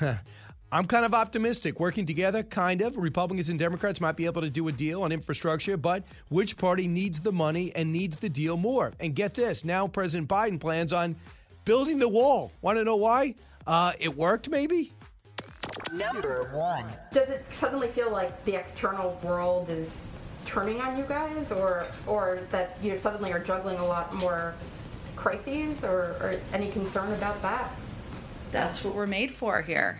I'm kind of optimistic. Working together, kind of. Republicans and Democrats might be able to do a deal on infrastructure, but which party needs the money and needs the deal more? And get this now, President Biden plans on building the wall. Want to know why? Uh, it worked, maybe? Number one. Does it suddenly feel like the external world is turning on you guys, or or that you suddenly are juggling a lot more crises, or, or any concern about that? That's what we're made for here.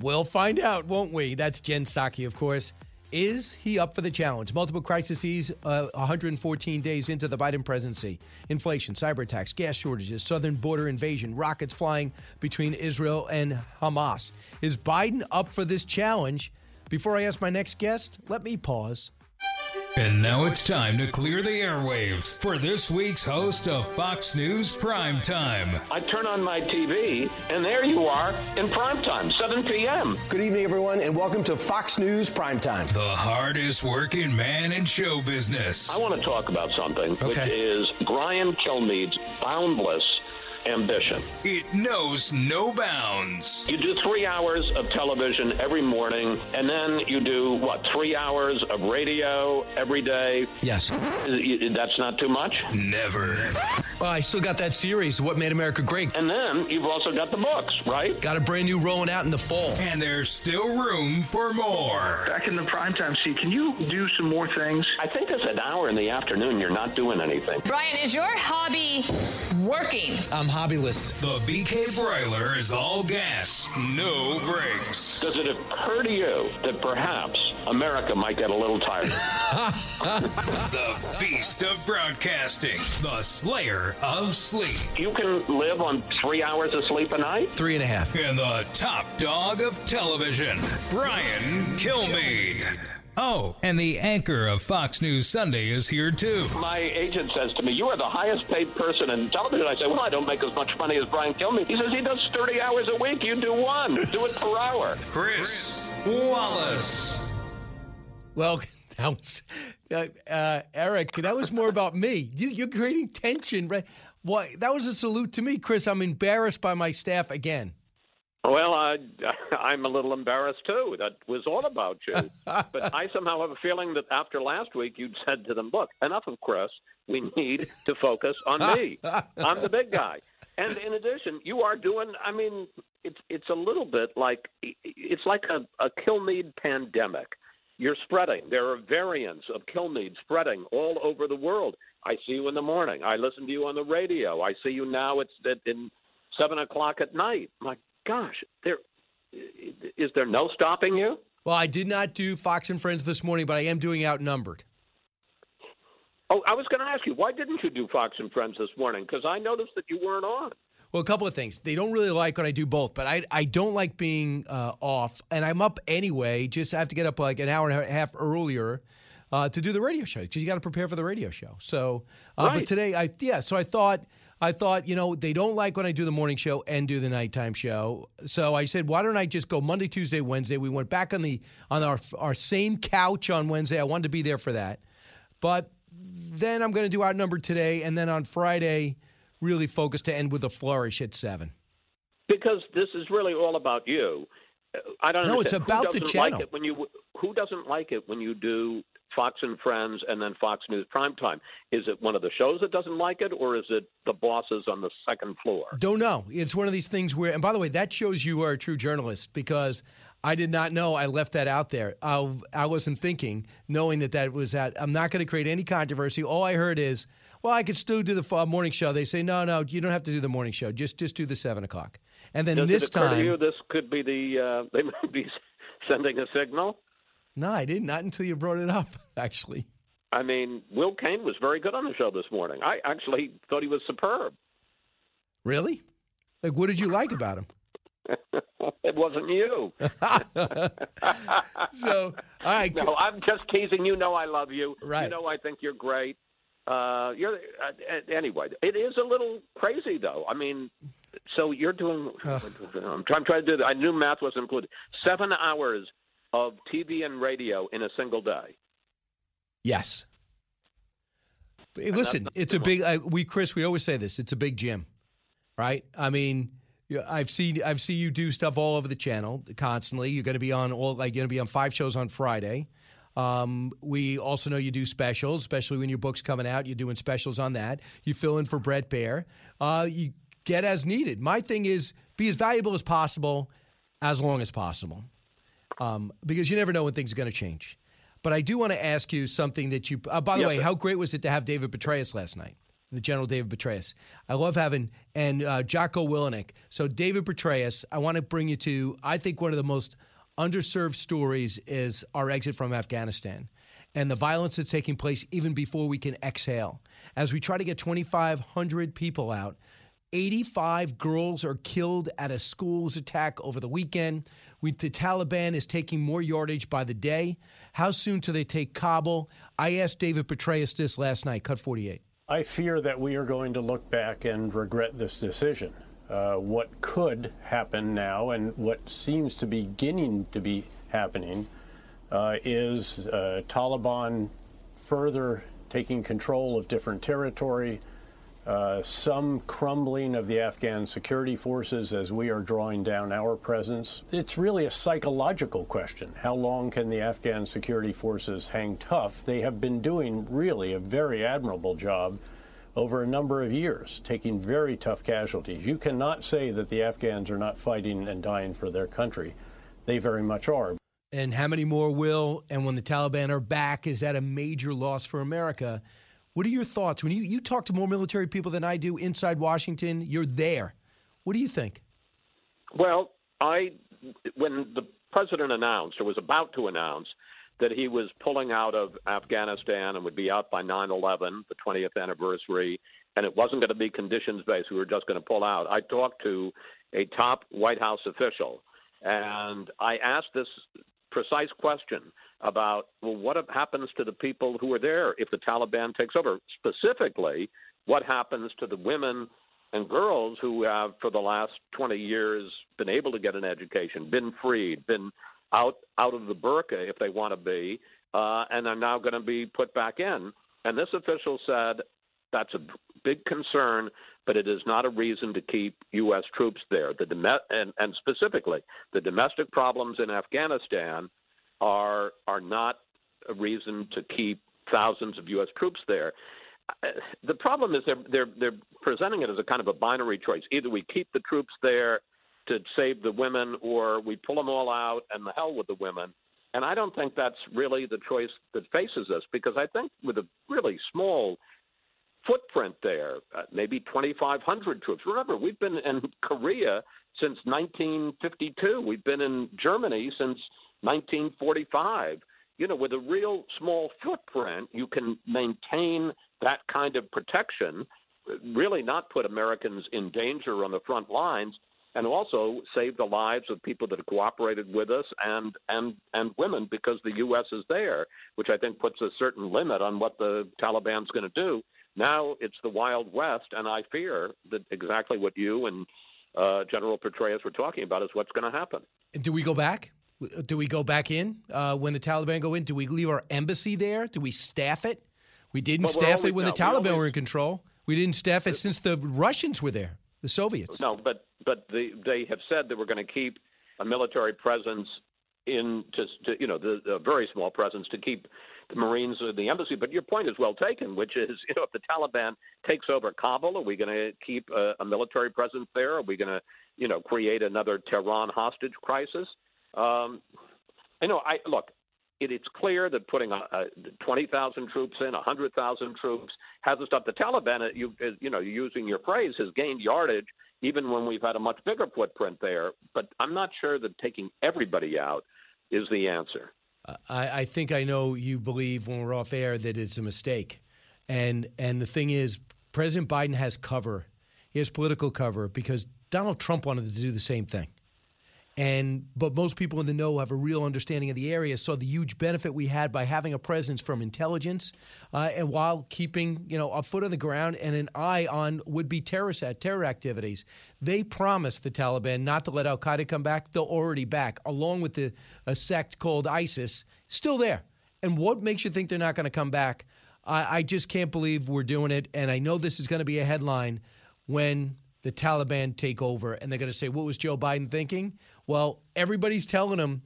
We'll find out, won't we? That's Jen Psaki, of course. Is he up for the challenge? Multiple crises, uh, 114 days into the Biden presidency. Inflation, cyber attacks, gas shortages, southern border invasion, rockets flying between Israel and Hamas. Is Biden up for this challenge? Before I ask my next guest, let me pause. And now it's time to clear the airwaves for this week's host of Fox News Prime Time. I turn on my TV, and there you are in prime time, 7 p.m. Good evening, everyone, and welcome to Fox News Prime Time. The hardest working man in show business. I want to talk about something, okay. which is Brian Kilmeade's boundless ambition. It knows no bounds. You do three hours of television every morning, and then you do, what, three hours of radio every day? Yes. That's not too much? Never. Well, I still got that series, What Made America Great. And then you've also got the books, right? Got a brand new rolling out in the fall. And there's still room for more. Back in the primetime seat, can you do some more things? I think it's an hour in the afternoon you're not doing anything. Brian, is your hobby working? I'm hobbyless. The BK broiler is all gas, no brakes. Does it occur to you that perhaps America might get a little tired? the beast of broadcasting, the slayer of sleep. You can live on three hours of sleep a night? Three and a half. And the top dog of television, Brian Kilmeade. Oh, and the anchor of Fox News Sunday is here too. My agent says to me, You are the highest paid person in television. I say, Well, I don't make as much money as Brian Kilmeade. He says he does 30 hours a week. You do one. Do it per hour. Chris Wallace. Well, that was, uh, uh, Eric, that was more about me. You, are creating tension. Right? Why, that was a salute to me, Chris. I'm embarrassed by my staff again. Well, I, I'm a little embarrassed too. That was all about you. but I somehow have a feeling that after last week, you'd said to them, "Look, enough of Chris. We need to focus on me. I'm the big guy." And in addition, you are doing. I mean, it's it's a little bit like it's like a, a Kilmeade pandemic. You're spreading. There are variants of Kilmeade spreading all over the world. I see you in the morning. I listen to you on the radio. I see you now. It's at in seven o'clock at night. My gosh, there is there no stopping you? Well, I did not do Fox and Friends this morning, but I am doing Outnumbered. Oh, I was going to ask you, why didn't you do Fox and Friends this morning? Because I noticed that you weren't on. Well, a couple of things. They don't really like when I do both, but I I don't like being uh, off, and I'm up anyway. Just I have to get up like an hour and a half earlier uh, to do the radio show because you got to prepare for the radio show. So, uh, right. but today I yeah, so I thought I thought you know they don't like when I do the morning show and do the nighttime show. So I said, why don't I just go Monday, Tuesday, Wednesday? We went back on the on our our same couch on Wednesday. I wanted to be there for that, but then I'm going to do outnumbered today, and then on Friday, really focus to end with a flourish at seven. Because this is really all about you. I don't know. No, understand. it's about the doesn't like channel. it when you who doesn't like it when you do Fox and Friends and then Fox News Primetime? Is it one of the shows that doesn't like it, or is it the bosses on the second floor? Don't know. It's one of these things where, and by the way, that shows you are a true journalist because I did not know I left that out there. I, I wasn't thinking, knowing that that was at. I'm not going to create any controversy. All I heard is, well, I could still do the morning show. They say, no, no, you don't have to do the morning show. Just just do the seven o'clock. And then Does this it occur time, to you this could be the uh, they might be sending a signal? No, I didn't. Not until you brought it up. Actually, I mean, Will Cain was very good on the show this morning. I actually thought he was superb. really? Like, what did you like about him? it wasn't you. so, all right. No, I'm just teasing. You know I love you. Right. You know I think you're great. Uh, you're uh, anyway. It is a little crazy though. I mean, so you're doing. I'm trying, I'm trying to do that. I knew math wasn't included. Seven hours of TV and radio in a single day. Yes. Hey, listen, it's a big. I, we Chris, we always say this. It's a big gym, right? I mean, I've seen I've seen you do stuff all over the channel constantly. You're going to be on all like you're going to be on five shows on Friday. Um, we also know you do specials, especially when your book's coming out. You're doing specials on that. You fill in for Bret Baier. Uh, you get as needed. My thing is be as valuable as possible, as long as possible, um, because you never know when things are going to change. But I do want to ask you something that you. Uh, by the Yeah, way, but- how great was it to have David Petraeus last night? The General David Petraeus. I love having and uh, Jocko Willink. So David Petraeus, I want to bring you to. I think one of the most underserved stories is our exit from Afghanistan and the violence that's taking place even before we can exhale. As we try to get 2,500 people out, 85 girls are killed at a school's attack over the weekend. We, the Taliban is taking more yardage by the day. How soon do they take Kabul? I asked David Petraeus this last night, cut 48. I fear that we are going to look back and regret this decision. Uh, what could happen now and what seems to be beginning to be happening uh, is uh, Taliban further taking control of different territory, uh, some crumbling of the Afghan security forces as we are drawing down our presence. It's really a psychological question. How long can the Afghan security forces hang tough? They have been doing really a very admirable job over a number of years, taking very tough casualties. You cannot say that the Afghans are not fighting and dying for their country. They very much are. And how many more will? And when the Taliban are back, is that a major loss for America? What are your thoughts? When you, you talk to more military people than I do inside Washington, you're there. What do you think? Well, I when the president announced or was about to announce that he was pulling out of Afghanistan and would be out by 9/11, the 20th anniversary, and it wasn't going to be conditions based. We were just going to pull out. I talked to a top White House official, and I asked this precise question about well, what happens to the people who are there if the Taliban takes over? Specifically, what happens to the women and girls who have, for the last 20 years, been able to get an education, been freed, been out out of the burqa if they want to be, uh, and are now going to be put back in. And this official said that's a big concern, but it is not a reason to keep U.S. troops there. The and, and specifically, the domestic problems in Afghanistan are are not a reason to keep thousands of U.S. troops there. The problem is they're they're they're presenting it as a kind of a binary choice. Either we keep the troops there to save the women, or we pull them all out and the hell with the women. And I don't think that's really the choice that faces us because I think with a really small footprint there, uh, maybe 2,500 troops. Remember, we've been in Korea since 1952. We've been in Germany since 1945. You know, with a real small footprint, you can maintain that kind of protection, really not put Americans in danger on the front lines, and also save the lives of people that have cooperated with us and and and women because the U.S. is there, which I think puts a certain limit on what the Taliban's going to do. Now it's the Wild West, and I fear that exactly what you and uh, General Petraeus were talking about is what's going to happen. Do we go back? Do we go back in uh, when the Taliban go in? Do we leave our embassy there? Do we staff it? We didn't well, staff always, it when no, the Taliban always, were in control. We didn't staff it since the Russians were there, the Soviets. No, but but the, they have said that we're going to keep a military presence in just to, you know the, the very small presence to keep the Marines or the embassy. But your point is well taken, which is, you know, if the Taliban takes over Kabul, are we going to keep a, a military presence there? Are we going to, you know, create another Tehran hostage crisis? Um, you know, I look. It, it's clear that putting a, a 20,000 troops in, 100,000 troops hasn't stopped the Taliban. Uh, you, uh, you know, using your phrase, has gained yardage even when we've had a much bigger footprint there. But I'm not sure that taking everybody out is the answer. I, I think I know you believe when we're off air that it's a mistake, and and the thing is, President Biden has cover. He has political cover because Donald Trump wanted to do the same thing. And but most people in the know have a real understanding of the area, saw the huge benefit we had by having a presence from intelligence, uh, and while keeping you know a foot on the ground and an eye on would be terrorist terror activities. They promised the Taliban not to let Al Qaeda come back. They're already back, along with the a sect called ISIS, still there. And what makes you think they're not going to come back? I, I just can't believe we're doing it. And I know this is going to be a headline when the Taliban take over, and they're going to say, "What was Joe Biden thinking?" Well, everybody's telling him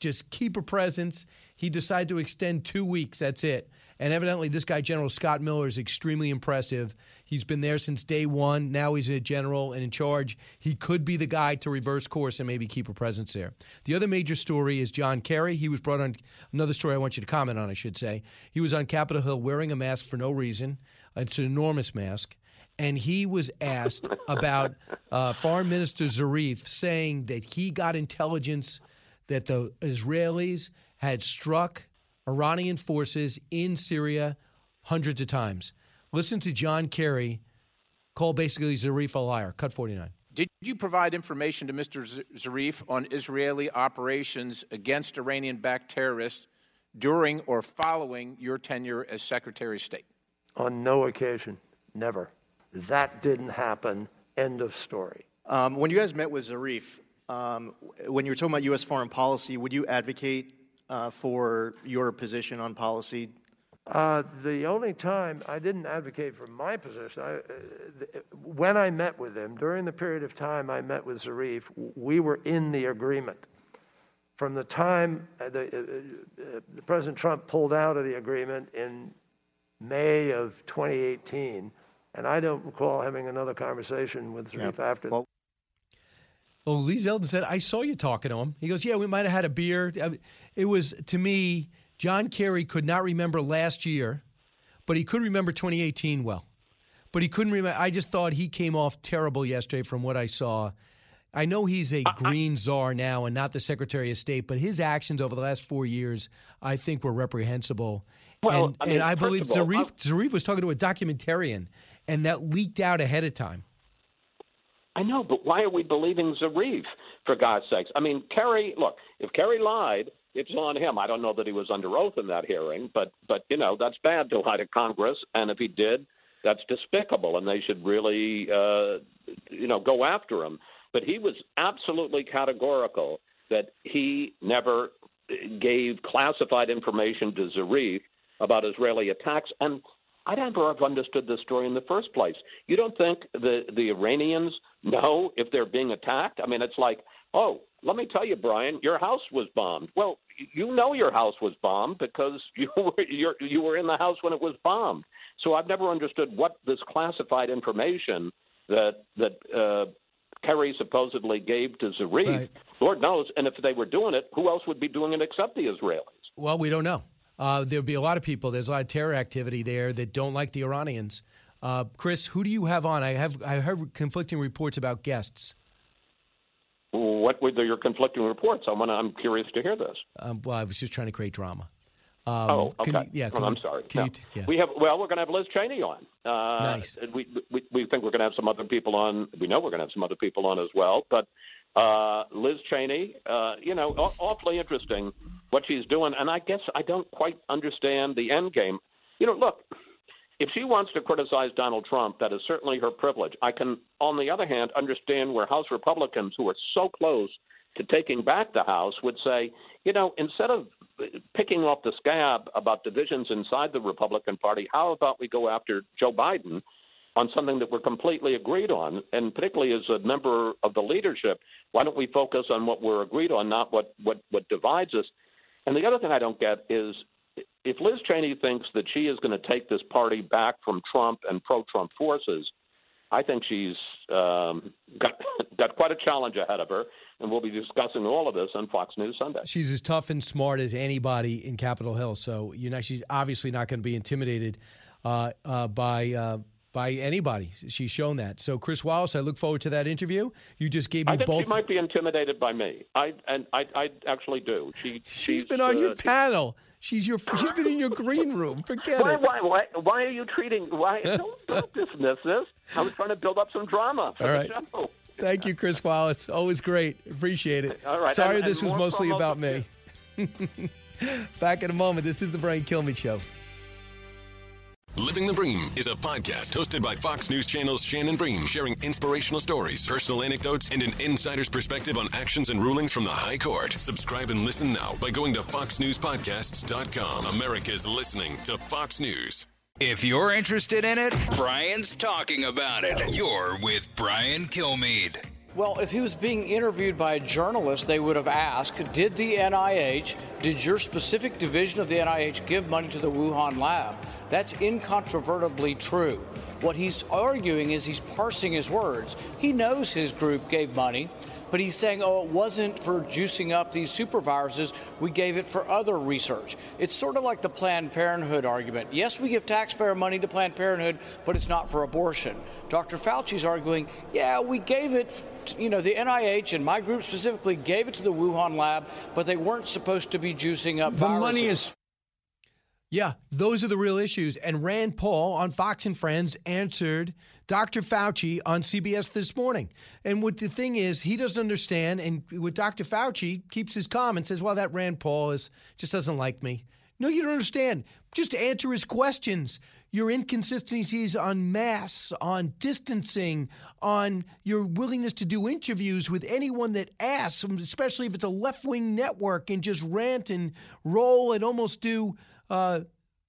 just keep a presence. He decided to extend two weeks. That's it. And evidently, this guy, General Scott Miller, is extremely impressive. He's been there since day one. Now he's a general and in charge. He could be the guy to reverse course and maybe keep a presence there. The other major story is John Kerry. He was brought on another story I want you to comment on, I should say. He was on Capitol Hill wearing a mask for no reason. It's an enormous mask and he was asked about uh, Foreign Minister Zarif saying that he got intelligence that the Israelis had struck Iranian forces in Syria hundreds of times. Listen to John Kerry call basically Zarif a liar. Cut 49. Did you provide information to Mr. Zarif on Israeli operations against Iranian backed terrorists during or following your tenure as Secretary of State? On no occasion. Never. That didn't happen. End of story. Um, when you guys met with Zarif, um, when you were talking about U.S. foreign policy, would you advocate uh, for your position on policy? Uh, the only time I didn't advocate for my position, I, uh, when I met with him, during the period of time I met with Zarif, we were in the agreement. From the time uh, the, uh, uh, President Trump pulled out of the agreement in May of 2018, and I don't recall having another conversation with Zarif yeah. after. Well, well, Lee Zeldin said, I saw you talking to him. He goes, Yeah, we might have had a beer. It was, to me, John Kerry could not remember last year, but he could remember 2018 well. But he couldn't remember. I just thought he came off terrible yesterday from what I saw. I know he's a green czar now and not the Secretary of State, but his actions over the last four years, I think, were reprehensible. Well, and I, mean, and I believe all, Zarif, Zarif was talking to a documentarian and that leaked out ahead of time. I know, but why are we believing Zarif, for God's sakes? I mean, Kerry, look, if Kerry lied, it's on him. I don't know that he was under oath in that hearing, but, but you know, that's bad to lie to Congress. And if he did, that's despicable, and they should really, uh, you know, go after him. But he was absolutely categorical that he never gave classified information to Zarif about Israeli attacks. And I never have understood this story in the first place. You don't think the the Iranians know if they're being attacked? I mean, it's like, oh, let me tell you, Brian, your house was bombed. Well, you know your house was bombed because you were you're, you were in the house when it was bombed. So I've never understood what this classified information that that uh, Kerry supposedly gave to Zarif. Right. Lord knows, and if they were doing it, who else would be doing it except the Israelis? Well, we don't know. Uh, there'll be a lot of people. There's a lot of terror activity there that don't like the Iranians. Uh, Chris, who do you have on? I have I heard conflicting reports about guests. What were your conflicting reports? I'm, I'm curious to hear this. Um, well, I was just trying to create drama. Um, oh, okay. You, yeah, well, I'm sorry. No. You, yeah. We have well, we're going to have Liz Cheney on. Uh, nice. We, we we think we're going to have some other people on. We know we're going to have some other people on as well. But uh, Liz Cheney, uh, you know, aw- awfully interesting what she's doing. And I guess I don't quite understand the end game. You know, look, if she wants to criticize Donald Trump, that is certainly her privilege. I can, on the other hand, understand where House Republicans, who are so close to taking back the House, would say, you know, instead of picking off the scab about divisions inside the Republican Party, how about we go after Joe Biden on something that we're completely agreed on? And particularly as a member of the leadership, why don't we focus on what we're agreed on, not what, what, what divides us? And the other thing I don't get is if Liz Cheney thinks that she is going to take this party back from Trump and pro-Trump forces, I think she's um, got got quite a challenge ahead of her, and we'll be discussing all of this on Fox News Sunday. She's as tough and smart as anybody in Capitol Hill, so you know she's obviously not going to be intimidated uh, uh, by. Uh, by anybody, she's shown that. So, Chris Wallace, I look forward to that interview. You just gave me I think both. She might be intimidated by me. I and I, I actually do. She, she's been on your uh, panel. She's your. She's been in your green room. Forget why, it. Why, why, why are you treating? Why don't, don't dismiss this? I was trying to build up some drama for All the show. Thank you, Chris Wallace. Always great. Appreciate it. All right. Sorry, and, this and was mostly about me. Back in a moment. This is the Brian Kilmeade Show. Living the Bream is a podcast hosted by Fox News Channel's Shannon Bream, sharing inspirational stories, personal anecdotes, and an insider's perspective on actions and rulings from the High Court. Subscribe and listen now by going to foxnewspodcasts.com. America's listening to Fox News. If you're interested in it, Brian's talking about it. You're with Brian Kilmeade. Well, if he was being interviewed by a journalist, they would have asked Did the NIH, did your specific division of the NIH give money to the Wuhan lab? That's incontrovertibly true. What he's arguing is he's parsing his words. He knows his group gave money, but he's saying, oh, it wasn't for juicing up these superviruses. We gave it for other research. It's sort of like the Planned Parenthood argument. Yes, we give taxpayer money to Planned Parenthood, but it's not for abortion. Dr. Fauci's arguing, yeah, we gave it, you know, the NIH and my group specifically gave it to the Wuhan lab, but they weren't supposed to be juicing up The viruses. money is Yeah, those are the real issues. And Rand Paul on Fox and Friends answered Dr. Fauci on CBS this morning. And what the thing is, he doesn't understand. And what Dr. Fauci keeps his calm and says, "Well, that Rand Paul is just doesn't like me." No, you don't understand. Just answer his questions. Your inconsistencies on masks, on distancing, on your willingness to do interviews with anyone that asks, especially if it's a left wing network, and just rant and roll and almost do uh,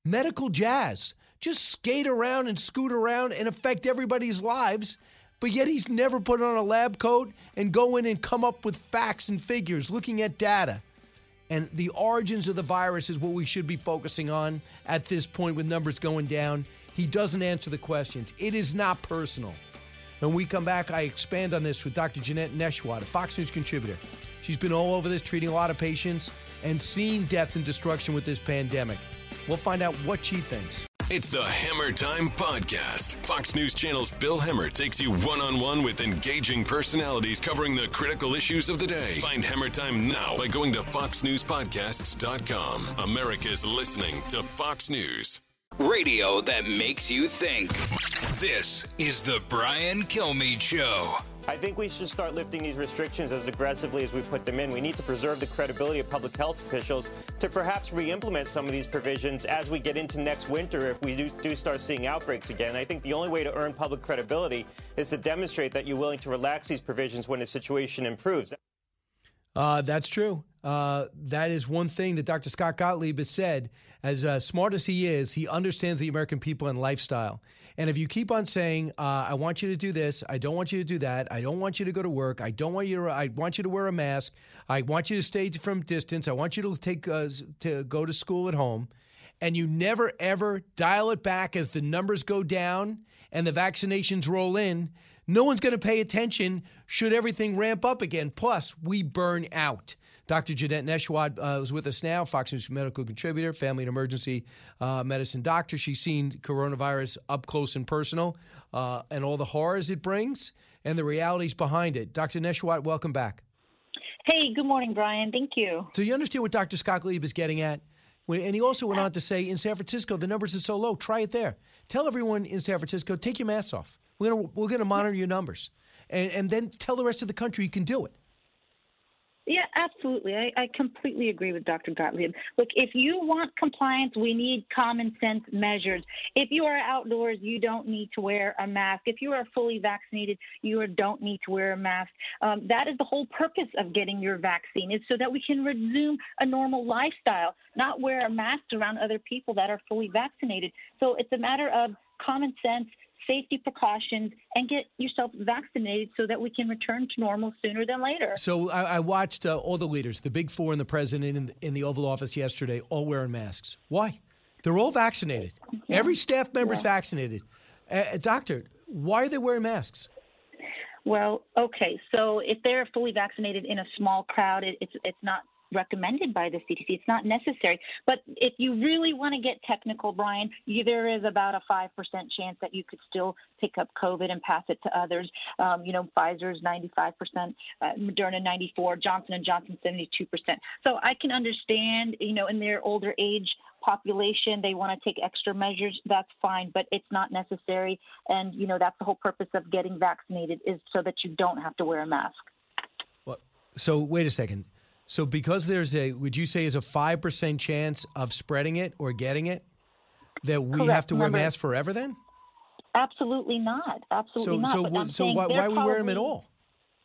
medical jazz. Just skate around and scoot around and affect everybody's lives. But yet he's never put on a lab coat and go in and come up with facts and figures, looking at data. And the origins of the virus is what we should be focusing on at this point with numbers going down. He doesn't answer the questions. It is not personal. When we come back, I expand on this with Dr. Janette Nesheiwat, a Fox News contributor. She's been all over this, treating a lot of patients and seen death and destruction with this pandemic. We'll find out what she thinks. It's the Hemmer Time Podcast. Fox News Channel's Bill Hemmer takes you one on one with engaging personalities covering the critical issues of the day. Find Hemmer Time now by going to FoxNewsPodcasts.com. America's listening to Fox News. Radio that makes you think. This is the Brian Kilmeade Show. I think we should start lifting these restrictions as aggressively as we put them in. We need to preserve the credibility of public health officials to perhaps re-implement some of these provisions as we get into next winter if we do, do start seeing outbreaks again. I think the only way to earn public credibility is to demonstrate that you're willing to relax these provisions when the situation improves. Uh, that's true. Uh, that is one thing that Dr. Scott Gottlieb has said. As uh, smart as he is, he understands the American people and lifestyle. And if you keep on saying, uh, "I want you to do this," "I don't want you to do that," "I don't want you to go to work," "I don't want you to," "I want you to wear a mask," "I want you to stay from distance," "I want you to take uh, to go to school at home," and you never ever dial it back as the numbers go down and the vaccinations roll in, no one's going to pay attention should everything ramp up again. Plus, we burn out. Dr. Janette Nesheiwat uh, is with us now, Fox News medical contributor, family and emergency uh, medicine doctor. She's seen coronavirus up close and personal uh, and all the horrors it brings and the realities behind it. Dr. Nesheiwat, welcome back. Hey, good morning, Brian. Thank you. So you understand what Dr. Scott Gottlieb is getting at? And he also went on to say in San Francisco, the numbers are so low. Try it there. Tell everyone in San Francisco, take your masks off. We're gonna we're gonna monitor your numbers, and and then tell the rest of the country you can do it. Yeah, absolutely. I, I completely agree with Dr. Gottlieb. Look, if you want compliance, we need common sense measures. If you are outdoors, you don't need to wear a mask. If you are fully vaccinated, you don't need to wear a mask. Um, that is the whole purpose of getting your vaccine, is so that we can resume a normal lifestyle, not wear a mask around other people that are fully vaccinated. So it's a matter of common sense safety precautions and get yourself vaccinated so that we can return to normal sooner than later. So I, I watched uh, all the leaders, the big four and the president in, in, the Oval Office yesterday, all wearing masks. Why? They're all vaccinated. Yeah. Every staff member is yeah. vaccinated. Uh, uh, doctor, why are they wearing masks? Well, okay. So if they're fully vaccinated in a small crowd, it, it's it's not recommended by the CDC. It's not necessary. But if you really want to get technical, Brian, you, there is about a 5% chance that you could still pick up COVID and pass it to others. Um, you know, Pfizer's 95%, uh, Moderna 94, Johnson & Johnson 72%. So I can understand, you know, in their older age population they want to take extra measures that's fine but it's not necessary and you know that's the whole purpose of getting vaccinated is so that you don't have to wear a mask so wait a second so because there's a, would you say is a 5% chance of spreading it or getting it, that we Correct. have to wear Remember, masks forever then? Absolutely not. Absolutely so, not. So, but so why, why we wear them at all?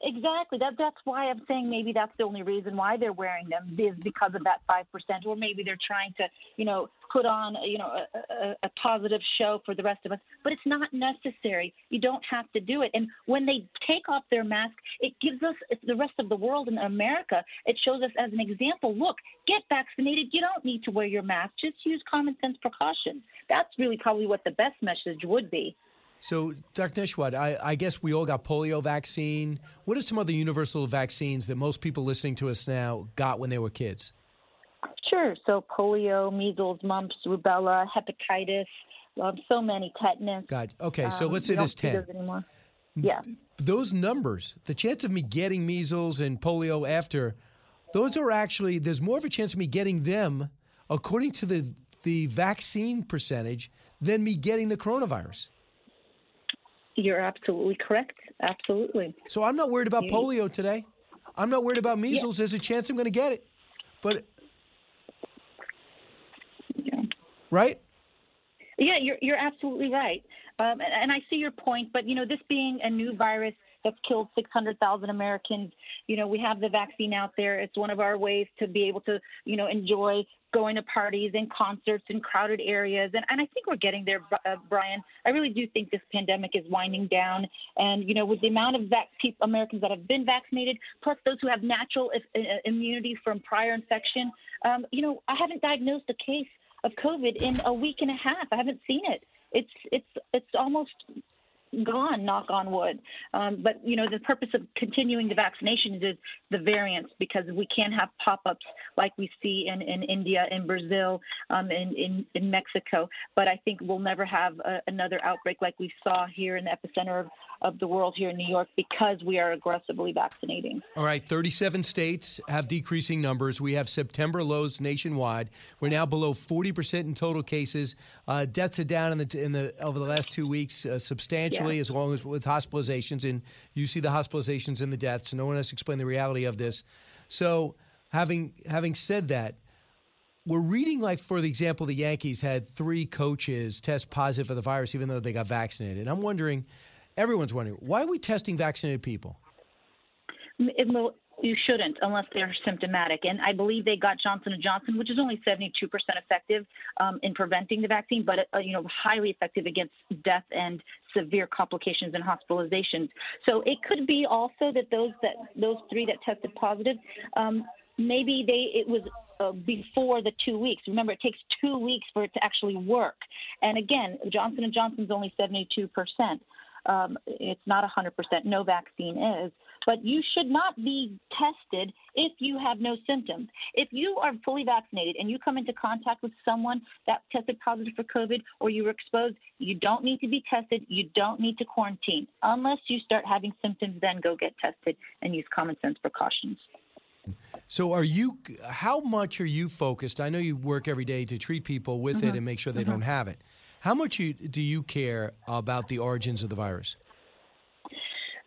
Exactly. That that's why I'm saying maybe that's the only reason why they're wearing them is because of that five percent, or maybe they're trying to, you know, put on, you know, a, a, a, positive show for the rest of us. But it's not necessary. You don't have to do it. And when they take off their mask, it gives us the rest of the world in America. It shows us as an example. Look, get vaccinated. You don't need to wear your mask. Just use common sense precautions. That's really probably what the best message would be. So, Dr. Nesheiwat, I, I, guess we all got polio vaccine. What are some other universal vaccines that most people listening to us now got when they were kids? Sure. So, polio, measles, mumps, rubella, hepatitis, um, so many tetanus. God. Okay. So um, let's say there's ten. Yeah. Those numbers, the chance of me getting measles and polio after, those are actually there's more of a chance of me getting them, according to the the vaccine percentage, than me getting the coronavirus. You're absolutely correct. Absolutely. So I'm not worried about polio today. I'm not worried about measles. Yeah. There's a chance I'm going to get it. But yeah. right? Yeah, you're you're absolutely right. Um, and, and I see your point, but you know, this being a new virus that's killed 600,000 Americans, you know, we have the vaccine out there. It's one of our ways to be able to, you know, enjoy going to parties and concerts in crowded areas. And, and I think we're getting there, uh, Brian. I really do think this pandemic is winding down. And, you know, with the amount of vac- people, Americans that have been vaccinated, plus those who have natural uh, immunity from prior infection, um, you know, I haven't diagnosed a case of COVID in a week and a half. I haven't seen it. It's it's it's almost gone, knock on wood. Um, but you know, the purpose of continuing the vaccinations is the variants because we can't have pop-ups like we see in, in India, in Brazil, um, in, in, in Mexico. But I think we'll never have a, another outbreak like we saw here in the epicenter of, of the world here in New York because we are aggressively vaccinating. All right, 37 states have decreasing numbers. We have September lows nationwide. We're now below 40% in total cases. Uh, deaths are down in the in the over the last two weeks uh, substantially, yeah. as long as with hospitalizations. And you see the hospitalizations and the deaths. No one has explained the reality of this. So having having said that we're reading like for the example the yankees had three coaches test positive for the virus even though they got vaccinated and i'm wondering everyone's wondering why are we testing vaccinated people? Well, you shouldn't unless they're symptomatic. And I believe they got Johnson and Johnson, which is only 72% effective um, in preventing the vaccine, but uh, you know highly effective against death and severe complications and hospitalizations. So it could be also that those that those three that tested positive, um, maybe they it was uh, before the two weeks. Remember, it takes two weeks for it to actually work. And again, Johnson and Johnson's only 72 percent. Um, it's not 100%. No vaccine is. But you should not be tested if you have no symptoms. If you are fully vaccinated and you come into contact with someone that tested positive for COVID or you were exposed, you don't need to be tested. You don't need to quarantine. Unless you start having symptoms, then go get tested and use common sense precautions. So, are you? How much are you focused? I know you work every day to treat people with mm-hmm. it and make sure they mm-hmm. don't have it. How much do you care about the origins of the virus?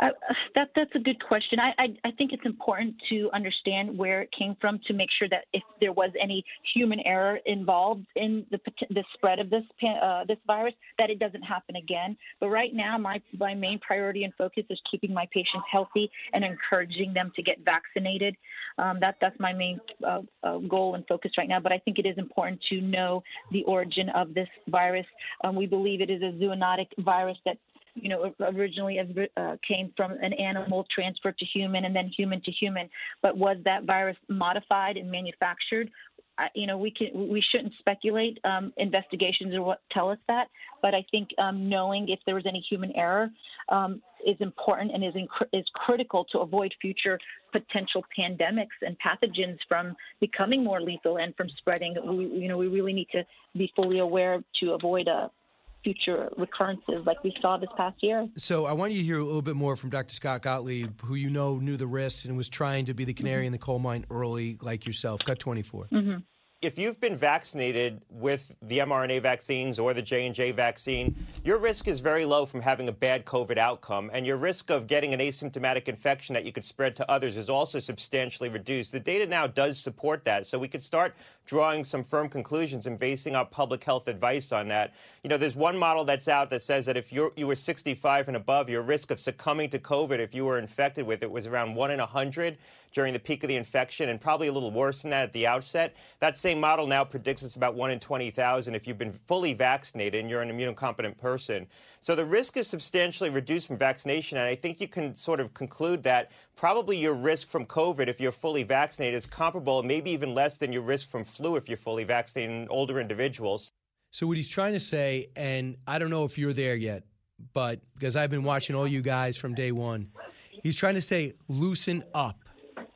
Uh, that that's a good question. I, I, I think it's important to understand where it came from to make sure that if there was any human error involved in the the spread of this uh, this virus, that it doesn't happen again. But right now, my my main priority and focus is keeping my patients healthy and encouraging them to get vaccinated. Um, that that's my main uh, uh, goal and focus right now. But I think it is important to know the origin of this virus. Um, we believe it is a zoonotic virus that you know, originally uh, came from an animal transferred to human and then human to human. But was that virus modified and manufactured? You know, we can we shouldn't speculate. Um, investigations are what tell us that. But I think um, knowing if there was any human error um, is important and is inc- is critical to avoid future potential pandemics and pathogens from becoming more lethal and from spreading. We, you know, we really need to be fully aware to avoid a future recurrences like we saw this past year. So I want you to hear a little bit more from Dr. Scott Gottlieb, who you know knew the risks and was trying to be the canary mm-hmm. in the coal mine early, like yourself. Cut 24. Mm-hmm if you've been vaccinated with the mRNA vaccines or the J&J vaccine, your risk is very low from having a bad COVID outcome, and your risk of getting an asymptomatic infection that you could spread to others is also substantially reduced. The data now does support that, so we could start drawing some firm conclusions and basing our public health advice on that. You know, there's one model that's out that says that if you you were 65 and above, your risk of succumbing to COVID if you were infected with it was around 1 in 100 during the peak of the infection and probably a little worse than that at the outset. That same model now predicts it's about 1 in 20,000 if you've been fully vaccinated and you're an immunocompetent person. So the risk is substantially reduced from vaccination. And I think you can sort of conclude that probably your risk from COVID, if you're fully vaccinated, is comparable, maybe even less than your risk from flu if you're fully vaccinated in older individuals. So what he's trying to say, and I don't know if you're there yet, but because I've been watching all you guys from day one, he's trying to say loosen up.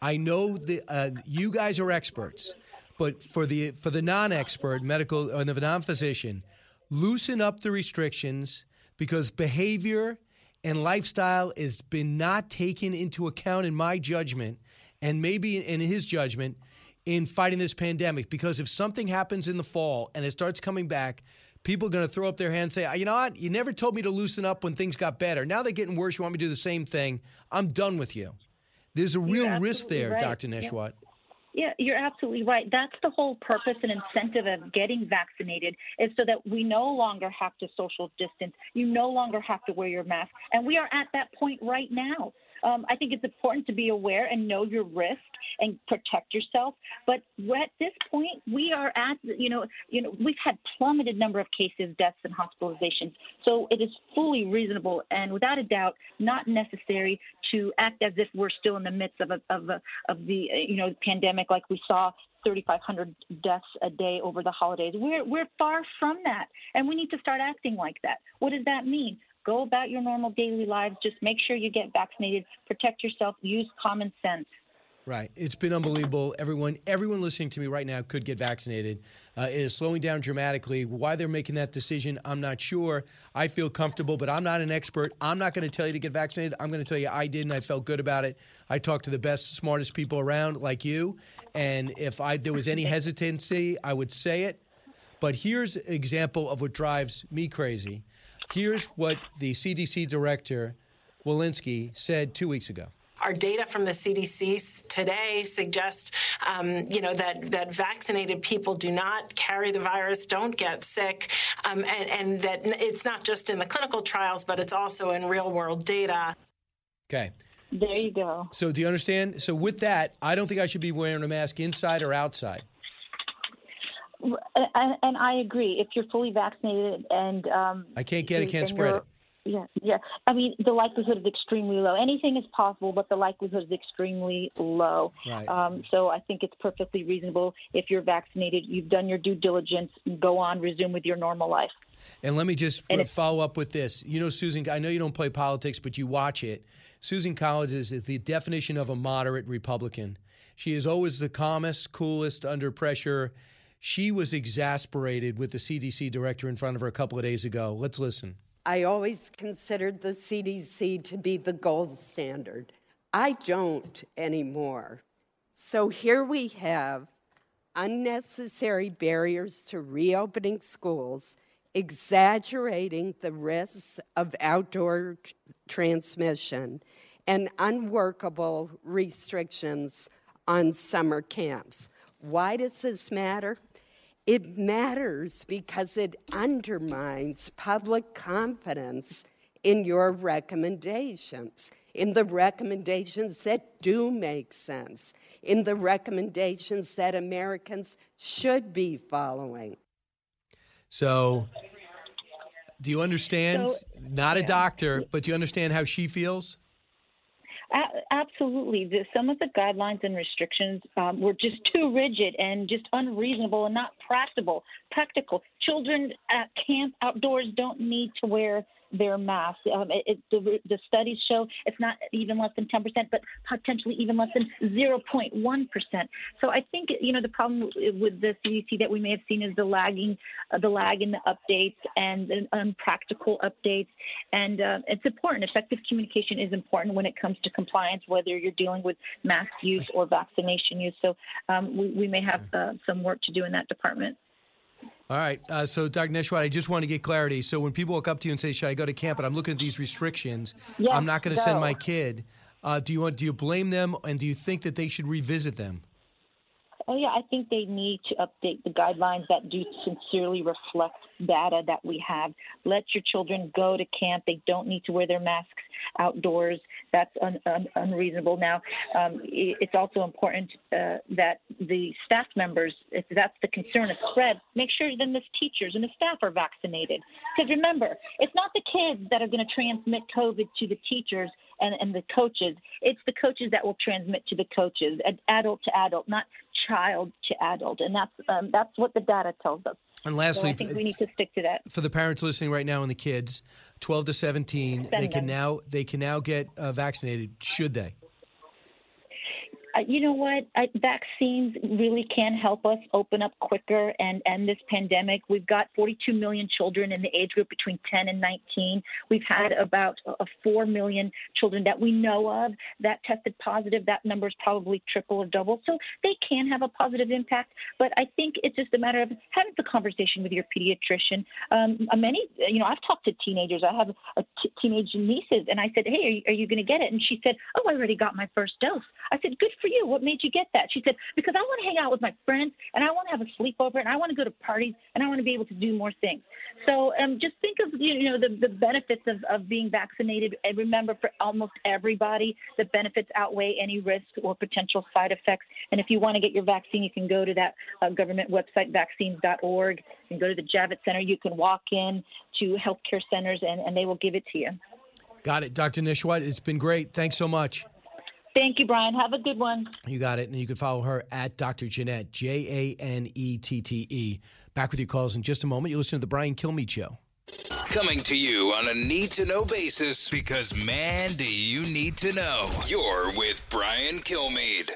I know that uh, you guys are experts, but for the for the non-expert medical or the non-physician, loosen up the restrictions because behavior and lifestyle has been not taken into account in my judgment, and maybe in his judgment, in fighting this pandemic. Because if something happens in the fall and it starts coming back, people are going to throw up their hands and say, you know what? You never told me to loosen up when things got better. Now they're getting worse. You want me to do the same thing? I'm done with you. There's a real risk there, right. Dr. Nesheiwat. Yeah. yeah, you're absolutely right. That's the whole purpose and incentive of getting vaccinated is so that we no longer have to social distance. You no longer have to wear your mask. And we are at that point right now. Um, I think it's important to be aware and know your risk and protect yourself. But at this point, we are at you know you know we've had plummeted number of cases, deaths, and hospitalizations. So it is fully reasonable and without a doubt not necessary to act as if we're still in the midst of a, of a, of the you know pandemic like we saw 3,500 deaths a day over the holidays. We're we're far from that, and we need to start acting like that. What does that mean? Go about your normal daily lives. Just make sure you get vaccinated. Protect yourself. Use common sense. Right. It's been unbelievable. Everyone, everyone listening to me right now could get vaccinated. Uh, it is slowing down dramatically. Why they're making that decision, I'm not sure. I feel comfortable, but I'm not an expert. I'm not going to tell you to get vaccinated. I'm going to tell you I did, and I felt good about it. I talked to the best, smartest people around, like you. And if I there was any hesitancy, I would say it. But here's an example of what drives me crazy. Here's what the CDC director, Walensky, said two weeks ago. Our data from the CDC today suggests, um, you know, that, that vaccinated people do not carry the virus, don't get sick, um, and, and that it's not just in the clinical trials, but it's also in real world data. Okay. There you go. So do you understand? So with that, I don't think I should be wearing a mask inside or outside. And, and I agree. If you're fully vaccinated and um, I can't get it, can't spread it. Yeah, yeah. I mean, the likelihood is extremely low. Anything is possible, but the likelihood is extremely low. Right. Um, so I think it's perfectly reasonable if you're vaccinated, you've done your due diligence, go on, resume with your normal life. And let me just follow up with this. You know, Susan, I know you don't play politics, but you watch it. Susan Collins is the definition of a moderate Republican. She is always the calmest, coolest under pressure. She was exasperated with the CDC director in front of her a couple of days ago. Let's listen. I always considered the CDC to be the gold standard. I don't anymore. So here we have unnecessary barriers to reopening schools, exaggerating the risks of outdoor t- transmission, and unworkable restrictions on summer camps. Why does this matter? It matters because it undermines public confidence in your recommendations, in the recommendations that do make sense, in the recommendations that Americans should be following. So, do you understand? So- Not a doctor, but do you understand how she feels? A- absolutely. The, some of the guidelines and restrictions um, were just too rigid and just unreasonable and not practical. Practical. Children at camp outdoors don't need to wear their masks. Um, it, it, the, the studies show it's not even less than 10%, but potentially even less than 0.1%. So I think you know the problem with the CDC that we may have seen is the lagging, uh, the lag in the updates and the unpractical updates. And uh, it's important. Effective communication is important when it comes to compliance, whether you're dealing with mask use or vaccination use. So um, we, we may have uh, some work to do in that department. All right. Uh, so, Dr. Nesheiwat, I just want to get clarity. So, when people walk up to you and say, "Should I go to camp?" and I'm looking at these restrictions, Yes, I'm not going to send my kid. Uh, do you want? Do you blame them, and do you think that they should revisit them? Oh, yeah, I think they need to update the guidelines that do sincerely reflect data that we have. Let your children go to camp. They don't need to wear their masks outdoors. That's un, un, unreasonable. Now, um, it's also important uh, that the staff members, if that's the concern of spread, make sure then the teachers and the staff are vaccinated. Because remember, it's not the kids that are going to transmit COVID to the teachers and, and the coaches. It's the coaches that will transmit to the coaches, adult to adult, not child to adult. And that's um, that's what the data tells us. And so lastly, I think we need to stick to that. for the parents listening right now and the kids, 12 to 17, they can them. now they can now get uh, vaccinated. Should they? You know what? I, vaccines really can help us open up quicker and end this pandemic. We've got 42 million children in the age group between 10 and 19. We've had about uh, 4 million children that we know of that tested positive. That number is probably triple or double. So they can have a positive impact. But I think it's just a matter of having the conversation with your pediatrician. Um, many, you know, I've talked to teenagers. I have a t- teenage nieces, and I said, "Hey, are you, you going to get it?" And she said, "Oh, I already got my first dose." I said, "Good for you. What made you get that?" She said, "Because I want to hang out with my friends, and I want to have a sleepover, and I want to go to parties, and I want to be able to do more things." So, um, just think of you know the, the benefits of, of being vaccinated, and remember, for almost everybody, the benefits outweigh any risk or potential side effects. And if you want to get your vaccine, you can go to that uh, government website, vaccines.org, and go to the Javits Center. You can walk in to healthcare centers, and, and they will give it to you. Got it, Dr. Nesheiwat. It's been great. Thanks so much. Thank you, Brian. Have a good one. You got it. And you can follow her at Dr. Janette, J A N E T T E. Back with your calls in just a moment. You listen to The Brian Kilmeade Show. Coming to you on a need to know basis because, man, do you need to know. You're with Brian Kilmeade.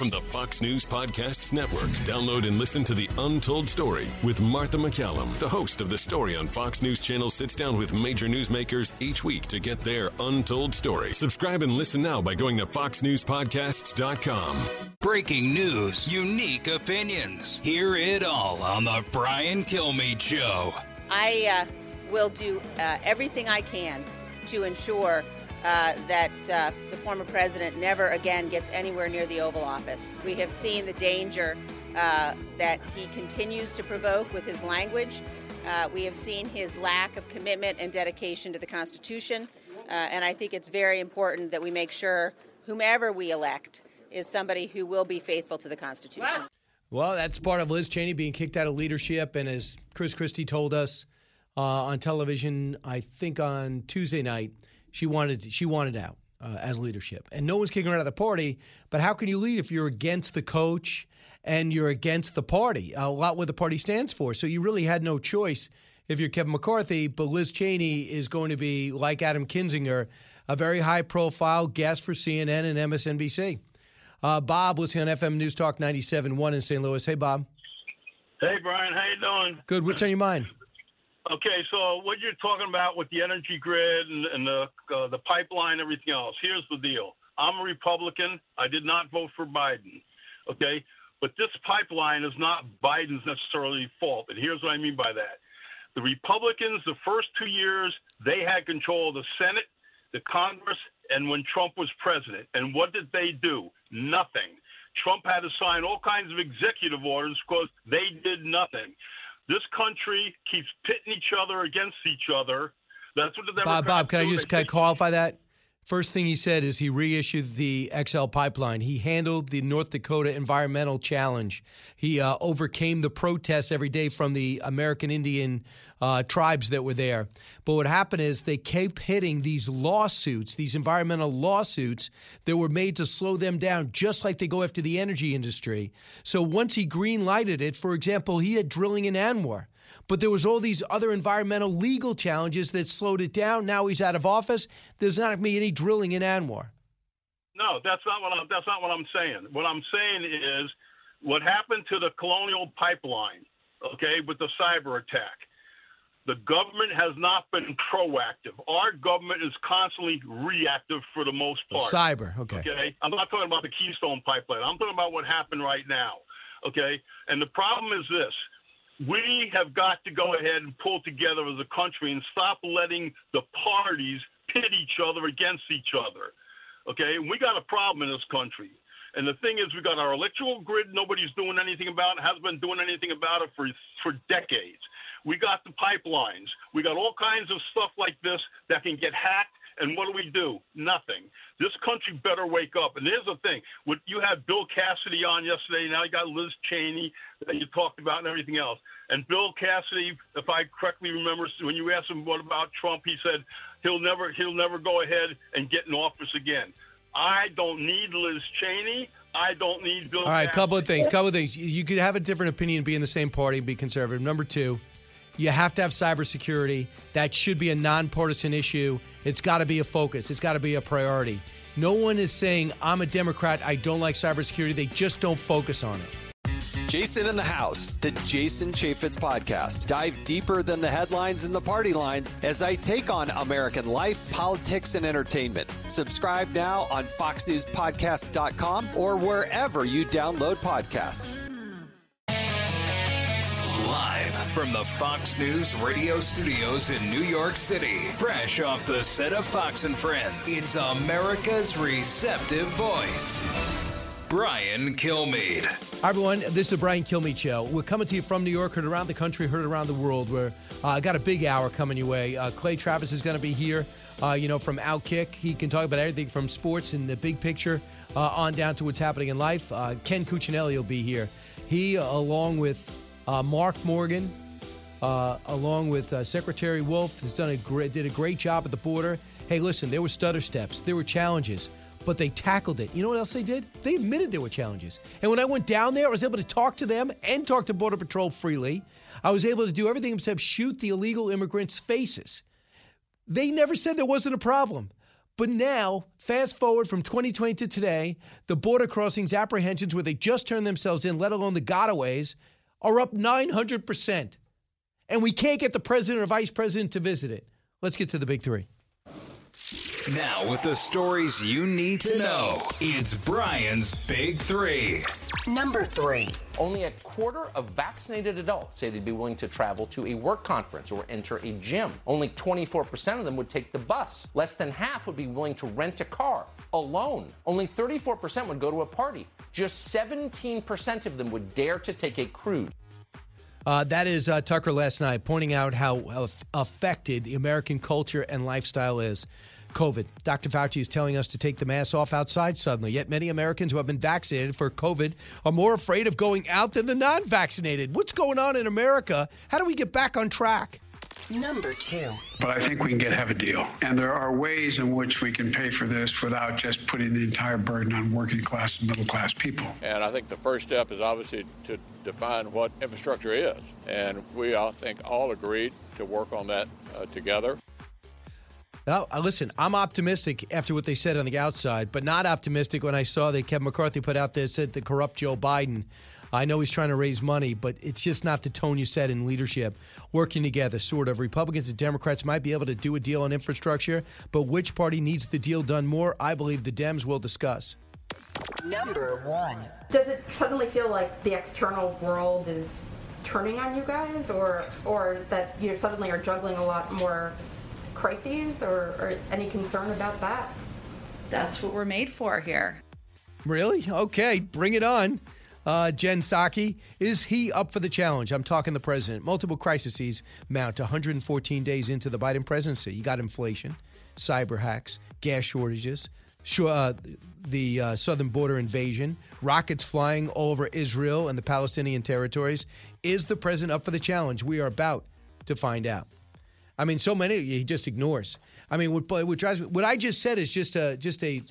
From the Fox News Podcasts Network, download and listen to The Untold Story with Martha MacCallum. The host of The Story on Fox News Channel sits down with major newsmakers each week to get their untold story. Subscribe and listen now by going to foxnewspodcasts.com. Breaking news, unique opinions. Hear it all on The Brian Kilmeade Show. I uh, will do uh, everything I can to ensure uh, that uh, the former president never again gets anywhere near the Oval Office. We have seen the danger uh, that he continues to provoke with his language. Uh, we have seen his lack of commitment and dedication to the Constitution. Uh, and I think it's very important that we make sure whomever we elect is somebody who will be faithful to the Constitution. Well, that's part of Liz Cheney being kicked out of leadership. And as Chris Christie told us on television, I think on Tuesday night, she wanted she wanted out uh, as leadership, and no one's kicking her out of the party. But how can you lead if you're against the coach and you're against the party? A lot what the party stands for. So you really had no choice if you're Kevin McCarthy. But Liz Cheney is going to be like Adam Kinzinger, a very high profile guest for CNN and MSNBC. Uh, Bob listening on FM News Talk 97.1 in St. Louis. Hey, Bob. Hey, Brian. How you doing? Good. What's on your mind? Okay, so what you're talking about with the energy grid and, and the uh, the pipeline, everything else. Here's the deal: I'm a Republican. I did not vote for Biden. Okay, but this pipeline is not Biden's necessarily fault, and here's what I mean by that: the Republicans, the first two years, they had control of the Senate, the Congress, and when Trump was president. And what did they do? Nothing. Trump had to sign all kinds of executive orders because they did nothing. This country keeps pitting each other against each other. That's what the Democrats Bob, Bob, can do. I just They can I qualify that? First thing he said is he reissued the XL pipeline. He handled the North Dakota environmental challenge. He uh, overcame the protests every day from the American Indian uh, tribes that were there. But what happened is they kept hitting these lawsuits, these environmental lawsuits that were made to slow them down, just like they go after the energy industry. So once he green lighted it, for example, he had drilling in ANWR. But there was all these other environmental legal challenges that slowed it down. Now he's out of office. There's not going to be any drilling in ANWR. No, that's not what I'm. That's not what I'm saying. What I'm saying is what happened to the Colonial Pipeline. Okay, with the cyber attack. The government has not been proactive. Our government is constantly reactive for the most part. Cyber, okay. Okay. I'm not talking about the Keystone Pipeline. I'm talking about what happened right now. Okay. And the problem is this we have got to go ahead and pull together as a country and stop letting the parties pit each other against each other. Okay, we got a problem in this country. And the thing is, we got our electrical grid. Nobody's doing anything about it. Hasn't been doing anything about it for for decades. We got the pipelines. We got all kinds of stuff like this that can get hacked. And what do we do? Nothing. This country better wake up. And here's the thing: what you had Bill Cassidy on yesterday. Now you got Liz Cheney that you talked about and everything else. And Bill Cassidy, if I correctly remember, when you asked him what about Trump, he said he'll never he'll never go ahead and get in office again. I don't need Liz Cheney. I don't need Bill. All right, Cassidy. couple of things. Couple of things. You could have a different opinion, be in the same party, be conservative. Number two, you have to have cybersecurity. That should be a nonpartisan issue. It's got to be a focus. It's got to be a priority. No one is saying I'm a Democrat. I don't like cybersecurity. They just don't focus on it. Jason in the House, the Jason Chaffetz podcast. Dive deeper than the headlines and the party lines as I take on American life, politics, and entertainment. Subscribe now on FoxNewsPodcast.com or wherever you download podcasts. Live from the Fox News radio studios in New York City, fresh off the set of Fox and Friends, it's America's receptive voice, Brian Kilmeade. Hi, everyone. This is Brian Kilmeade Show. We're coming to you from New York, heard around the country, heard around the world. We're uh, got a big hour coming your way. Uh, Clay Travis is going to be here, uh, you know, from Outkick. He can talk about everything from sports and the big picture uh, on down to what's happening in life. Uh, Ken Cuccinelli will be here. He, along with uh, Mark Morgan, along with Secretary Wolf, has done a great, did a great job at the border. Hey, listen, there were stutter steps, there were challenges but they tackled it. You know what else they did? They admitted there were challenges. And when I went down there, I was able to talk to them and talk to Border Patrol freely. I was able to do everything except shoot the illegal immigrants' faces. They never said there wasn't a problem. But now, fast forward from 2020 to today, the border crossings apprehensions where they just turned themselves in, let alone the gotaways, are up 900%. And we can't get the president or vice president to visit it. Let's get to the big three. Now, with the stories you need to know, it's Brian's Big Three. Number three. Only a quarter of vaccinated adults say they'd be willing to travel to a work conference or enter a gym. Only 24% of them would take the bus. Less than half would be willing to rent a car alone. Only 34% would go to a party. Just 17% of them would dare to take a cruise. Uh, that is uh, Tucker last night pointing out how affected the American culture and lifestyle is. COVID. Dr. Fauci is telling us to take the mask off outside suddenly. Yet many Americans who have been vaccinated for COVID are more afraid of going out than the non vaccinated. What's going on in America? How do we get back on track? Number two. But I think we can get have a deal. And there are ways in which we can pay for this without just putting the entire burden on working class and middle class people. And I think the first step is obviously to define what infrastructure is. And we, I think, all agreed to work on that uh, together. Well, uh, listen, I'm optimistic after what they said on the outside, but not optimistic when I saw that Kevin McCarthy put out there said the corrupt Joe Biden. I know he's trying to raise money, but it's just not the tone you set in leadership. Working together, sort of. Republicans and Democrats might be able to do a deal on infrastructure, but which party needs the deal done more? I believe the Dems will discuss. Number one. Does it suddenly feel like the external world is turning on you guys, or or that you suddenly are juggling a lot more crises, or, or any concern about that? That's what we're made for here. Really? Okay, bring it on. Uh, Jen Psaki, is he up for the challenge? I'm talking the president. Multiple crises mount 114 days into the Biden presidency. You got inflation, cyber hacks, gas shortages, uh, the uh, southern border invasion, rockets flying all over Israel and the Palestinian territories. Is the president up for the challenge? We are about to find out. I mean, so many he just ignores. I mean, what, what drives me, what I just said is just a just a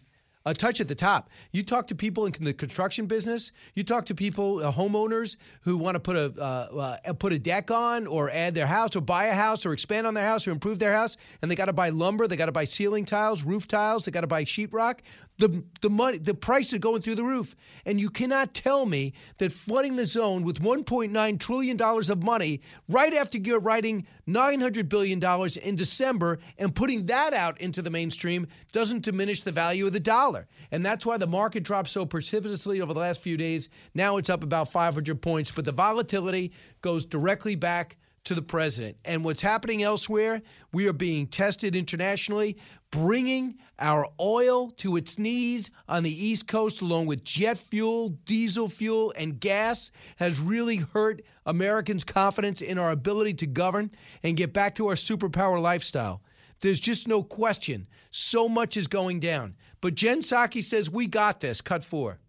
a touch at the top. You talk to people in the construction business. You talk to people, uh, homeowners who want to put a uh, uh, put a deck on, or add their house, or buy a house, or expand on their house, or improve their house, and they got to buy lumber. They got to buy ceiling tiles, roof tiles. They got to buy sheetrock the the money the price is going through the roof. And you cannot tell me that flooding the zone with 1.9 trillion dollars of money right after you're writing 900 billion dollars in December and putting that out into the mainstream doesn't diminish the value of the dollar. And that's why the market dropped so precipitously over the last few days. Now it's up about 500 points but the volatility goes directly back to the president. And what's happening elsewhere, we are being tested internationally, bringing our oil to its knees on the East Coast, along with jet fuel, diesel fuel, and gas, has really hurt Americans' confidence in our ability to govern and get back to our superpower lifestyle. There's just no question. So much is going down. But Jen Psaki says, We got this. Cut four.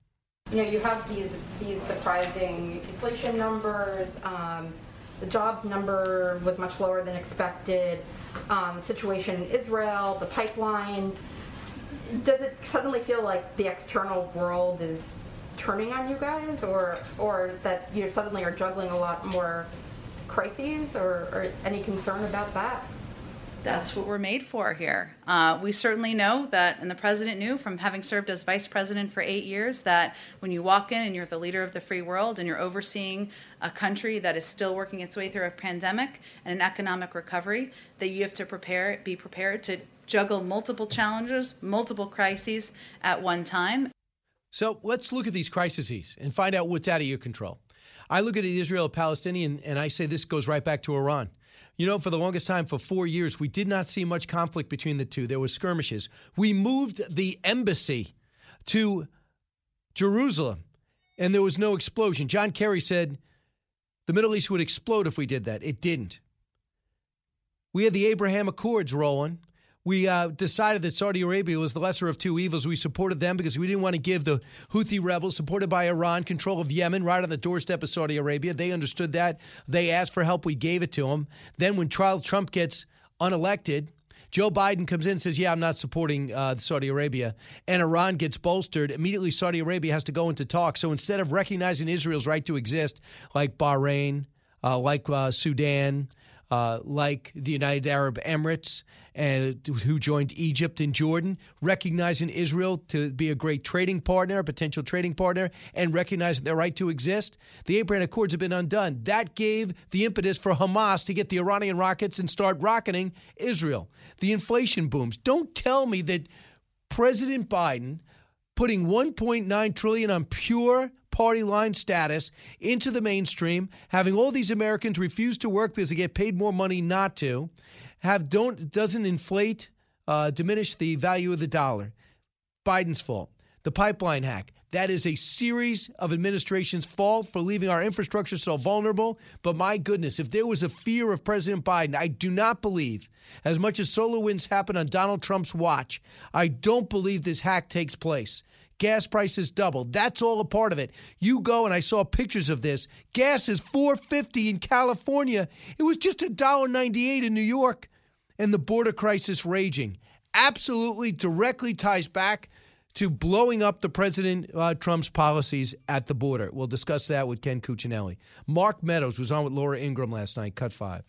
You know, you have these, these surprising inflation numbers. Um, the jobs number was much lower than expected. Um, situation in Israel, the pipeline. Does it suddenly feel like the external world is turning on you guys, or or that you suddenly are juggling a lot more crises, or, or any concern about that? that's what we're made for here. Uh, we certainly know that, and the president knew from having served as vice president for eight years, that when you walk in and you're the leader of the free world and you're overseeing a country that is still working its way through a pandemic and an economic recovery, that you have to prepare, be prepared to juggle multiple challenges, multiple crises at one time. So let's look at these crises and find out what's out of your control. I look at the Israel Palestinian and I say this goes right back to Iran. You know, for the longest time, for four years, we did not see much conflict between the two. There were skirmishes. We moved the embassy to Jerusalem, and there was no explosion. John Kerry said the Middle East would explode if we did that. It didn't. We had the Abraham Accords rolling we uh, decided that Saudi Arabia was the lesser of two evils. We supported them because we didn't want to give the Houthi rebels, supported by Iran, control of Yemen right on the doorstep of Saudi Arabia. They understood that. They asked for help. We gave it to them. Then, when Trump gets unelected, Joe Biden comes in and says, Yeah, I'm not supporting uh, Saudi Arabia. And Iran gets bolstered. Immediately, Saudi Arabia has to go into talk. So instead of recognizing Israel's right to exist, like Bahrain, uh, like uh, Sudan, uh, like the United Arab Emirates, and who joined Egypt and Jordan, recognizing Israel to be a great trading partner, a potential trading partner, and recognizing their right to exist. The Abraham Accords have been undone. That gave the impetus for Hamas to get the Iranian rockets and start rocketing Israel. The inflation booms. Don't tell me that President Biden putting 1.9 trillion on pure party line status into the mainstream, having all these Americans refuse to work because they get paid more money not to, have don't doesn't inflate, uh, diminish the value of the dollar. Biden's fault. The pipeline hack. That is a series of administrations' fault for leaving our infrastructure so vulnerable. But my goodness, if there was a fear of President Biden, I do not believe, as much as SolarWinds happened on Donald Trump's watch, I don't believe this hack takes place. Gas prices doubled. That's all a part of it. You go and I saw pictures of this. Gas is 4.50 in California. It was just $1.98 in New York. And the border crisis raging absolutely directly ties back to blowing up the President uh, Trump's policies at the border. We'll discuss that with Ken Cuccinelli. Mark Meadows was on with Laura Ingraham last night, cut five.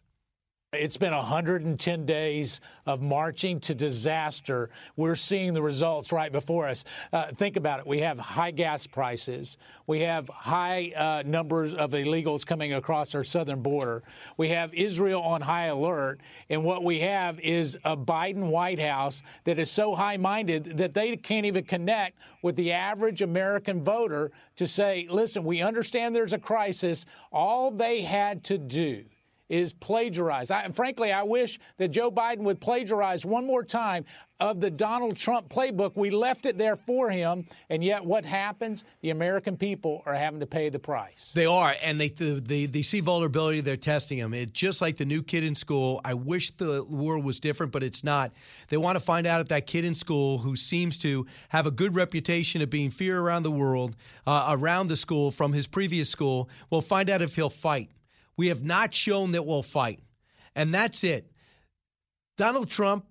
It's been 110 days of marching to disaster. We're seeing the results right before us. Uh, think about it. We have high gas prices. We have high uh, numbers of illegals coming across our southern border. We have Israel on high alert. And what we have is a Biden White House that is so high minded that they can't even connect with the average American voter to say, listen, we understand there's a crisis. All they had to do is plagiarized. I, frankly, I wish that Joe Biden would plagiarize one more time of the Donald Trump playbook. We left it there for him, and yet what happens? The American people are having to pay the price. They are, and they they, they see vulnerability. They're testing them. It's just like the new kid in school. I wish the world was different, but it's not. They want to find out if that kid in school who seems to have a good reputation of being fear around the world, uh, around the school from his previous school, will find out if he'll fight. We have not shown that we'll fight. And that's it. Donald Trump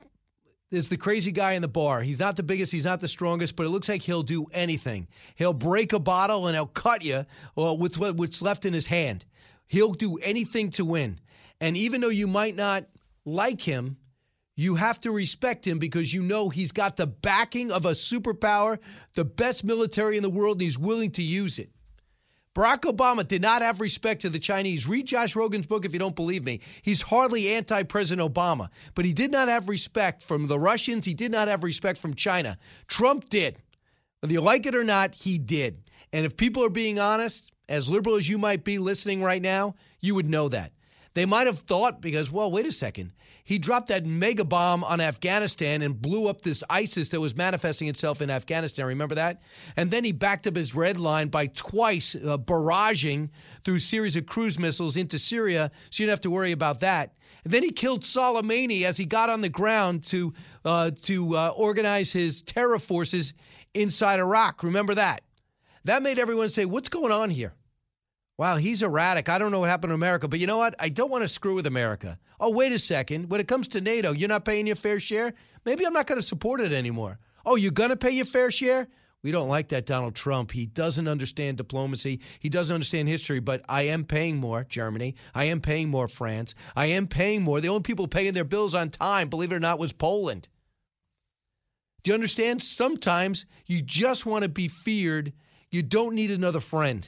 is the crazy guy in the bar. He's not the biggest, he's not the strongest, but it looks like he'll do anything. He'll break a bottle and he'll cut you well, with what's left in his hand. He'll do anything to win. And even though you might not like him, you have to respect him because you know he's got the backing of a superpower, the best military in the world, and he's willing to use it. Barack Obama did not have respect to the Chinese. Read Josh Rogin's book if you don't believe me. He's hardly anti President Obama, but he did not have respect from the Russians. He did not have respect from China. Trump did. Whether you like it or not, he did. And if people are being honest, as liberal as you might be listening right now, you would know that. They might have thought, because, well, wait a second. He dropped that mega bomb on Afghanistan and blew up this ISIS that was manifesting itself in Afghanistan. Remember that? And then he backed up his red line by twice uh, barraging through a series of cruise missiles into Syria, so you don't have to worry about that. And then he killed Soleimani as he got on the ground to uh, to uh, organize his terror forces inside Iraq. Remember that? That made everyone say, "What's going on here?" Wow, he's erratic. I don't know what happened to America, but you know what? I don't want to screw with America. Oh, wait a second. When it comes to NATO, you're not paying your fair share? Maybe I'm not going to support it anymore. Oh, you're going to pay your fair share? We don't like that Donald Trump. He doesn't understand diplomacy. He doesn't understand history, but I am paying more, Germany. I am paying more, France. I am paying more. The only people paying their bills on time, believe it or not, was Poland. Do you understand? Sometimes you just want to be feared. You don't need another friend.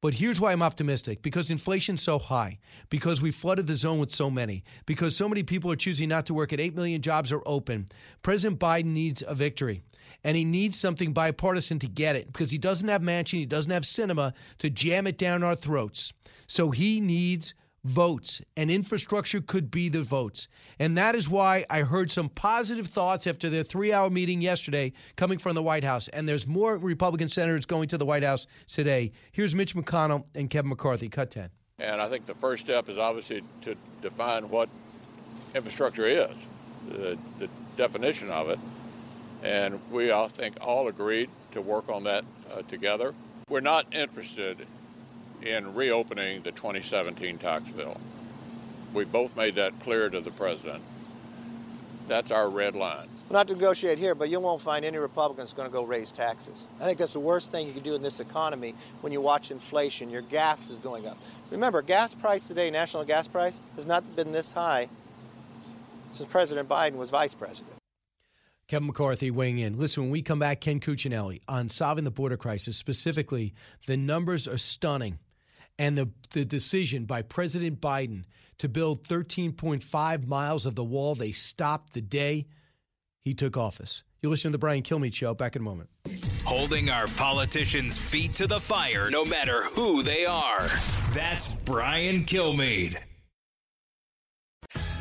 But here's why I'm optimistic because inflation's so high, because we flooded the zone with so many, because so many people are choosing not to work and 8 million jobs are open. President Biden needs a victory. And he needs something bipartisan to get it because he doesn't have Manchin, he doesn't have Sinema to jam it down our throats. So he needs votes, and infrastructure could be the votes. And that is why I heard some positive thoughts after their three hour meeting yesterday coming from the White House. And there's more Republican senators going to the White House today. Here's Mitch McConnell and Kevin McCarthy. Cut 10. And I think the first step is obviously to define what infrastructure is, the, the definition of it. And we, I think, all agreed to work on that uh, together. We're not interested in reopening the 2017 tax bill. We both made that clear to the president. That's our red line. not to negotiate here, but you won't find any Republicans going to go raise taxes. I think that's the worst thing you can do in this economy when you watch inflation. Your gas is going up. Remember, gas price today, national gas price, has not been this high since President Biden was vice president. Kevin McCarthy weighing in. Listen, when we come back, Ken Cuccinelli on solving the border crisis, specifically, the numbers are stunning and the, the decision by President Biden to build 13.5 miles of the wall they stopped the day he took office. You listen to the Brian Kilmeade Show. Back in a moment. Holding our politicians' feet to the fire, no matter who they are. That's Brian Kilmeade.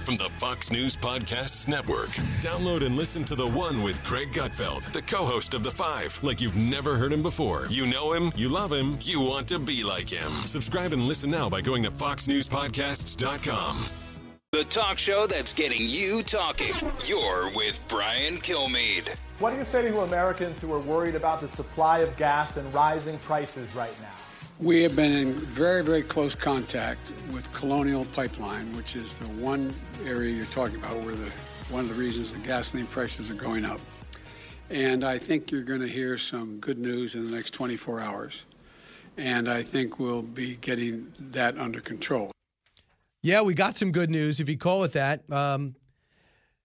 From the Fox News Podcasts Network. Download and listen to the one with Greg Gutfeld, the co host of The Five, like you've never heard him before. You know him, you love him, you want to be like him. Subscribe and listen now by going to FoxNewsPodcasts.com. The talk show that's getting you talking. You're with Brian Kilmeade. What do you say to Americans who are worried about the supply of gas and rising prices right now? We have been in very, very close contact with Colonial Pipeline, which is the one area you're talking about where the one of the reasons the gasoline prices are going up. And I think you're going to hear some good news in the next 24 hours. And I think we'll be getting that under control. Yeah, we got some good news, if you call it that. Um,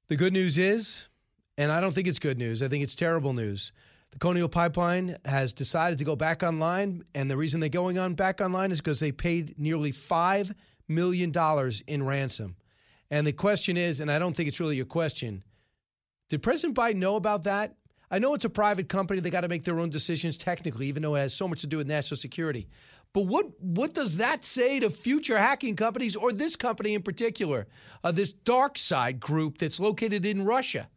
the good news is, and I don't think it's good news, I think it's terrible news. The Colonial Pipeline has decided to go back online, and the reason they're going on back online is because they paid nearly $5 million in ransom. And the question is, and I don't think it's really a question, did President Biden know about that? I know it's a private company. They got to make their own decisions technically, even though it has so much to do with national security. But what what does that say to future hacking companies or this company in particular, uh, this DarkSide group that's located in Russia?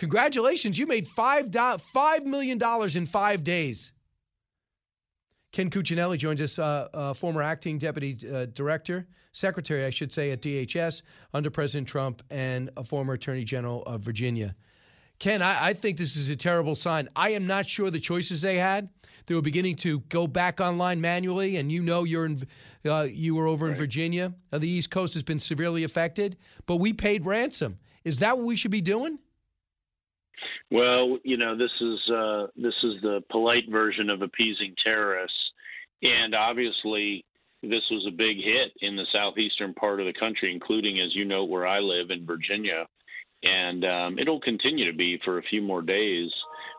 Congratulations, you made $5, five million dollars in five days. Ken Cuccinelli joins us, uh, uh, former acting deputy uh, director, secretary, I should say, at DHS under President Trump, and a former attorney general of Virginia. Ken, I, I think this is a terrible sign. I am not sure the choices they had. They were beginning to go back online manually, and you know you're in, uh, you were over right. in Virginia. Uh, the East Coast has been severely affected, but we paid ransom. Is that what we should be doing? Well, you know, this is uh, this is the polite version of appeasing terrorists, and obviously, this was a big hit in the southeastern part of the country, including, as you know, where I live in Virginia and um, it'll continue to be for a few more days.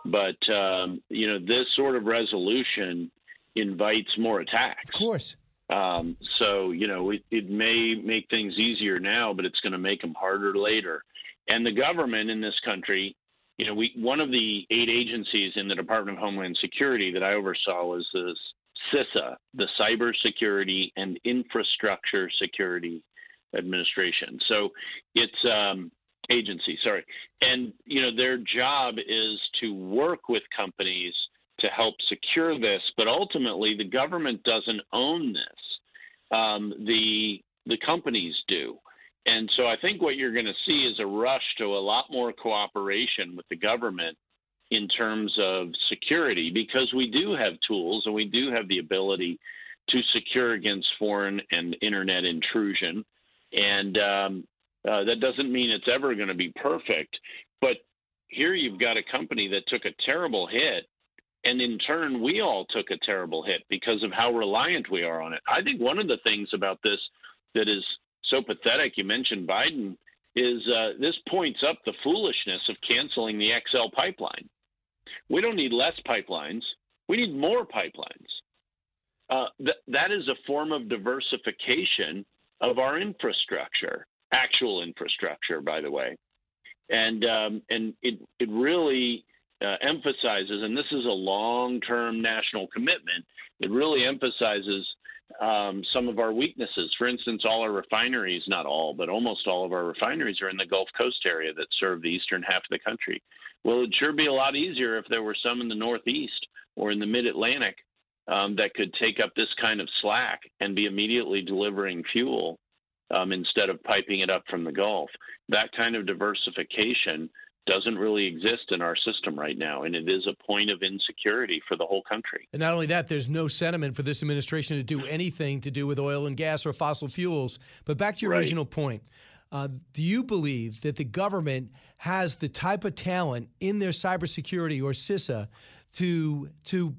But um, you know, this sort of resolution invites more attacks. Of course. Um, so you know, it, it may make things easier now, but it's going to make them harder later. And the government in this country, you know, we one of the eight agencies in the Department of Homeland Security that I oversaw was the CISA, the Cybersecurity and Infrastructure Security Administration. So it's um, agency, sorry. And you know their job is to work with companies to help secure this, but ultimately the government doesn't own this. Um, the the companies do. And so I think what you're going to see is a rush to a lot more cooperation with the government in terms of security because we do have tools and we do have the ability to secure against foreign and internet intrusion. And um, uh, that doesn't mean it's ever going to be perfect, but here you've got a company that took a terrible hit, and in turn, we all took a terrible hit because of how reliant we are on it. I think one of the things about this that is so pathetic, you mentioned Biden, is uh, this points up the foolishness of canceling the XL pipeline. We don't need less pipelines, we need more pipelines. Uh, th- that is a form of diversification of our infrastructure actual infrastructure, by the way. And um, and it it really uh, emphasizes, and this is a long-term national commitment. It really emphasizes um, some of our weaknesses. For instance, all our refineries, not all, but almost all of our refineries are in the Gulf Coast area that serve the eastern half of the country. Well, it'd sure be a lot easier if there were some in the Northeast or in the Mid Atlantic um, that could take up this kind of slack and be immediately delivering fuel um, instead of piping it up from the Gulf. That kind of diversification doesn't really exist in our system right now, and it is a point of insecurity for the whole country. And not only that, there's no sentiment for this administration to do anything to do with oil and gas or fossil fuels. But back to your right. original point. Uh, do you believe that the government has the type of talent in their cybersecurity or CISA to to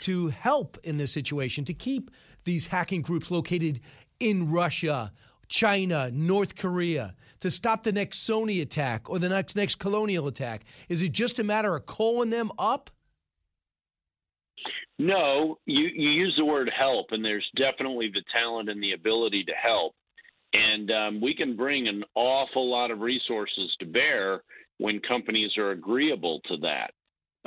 to help in this situation to keep these hacking groups located in Russia China, North Korea to stop the next Sony attack or the next next colonial attack? Is it just a matter of calling them up? No, you, you use the word help, and there's definitely the talent and the ability to help. And um, we can bring an awful lot of resources to bear when companies are agreeable to that.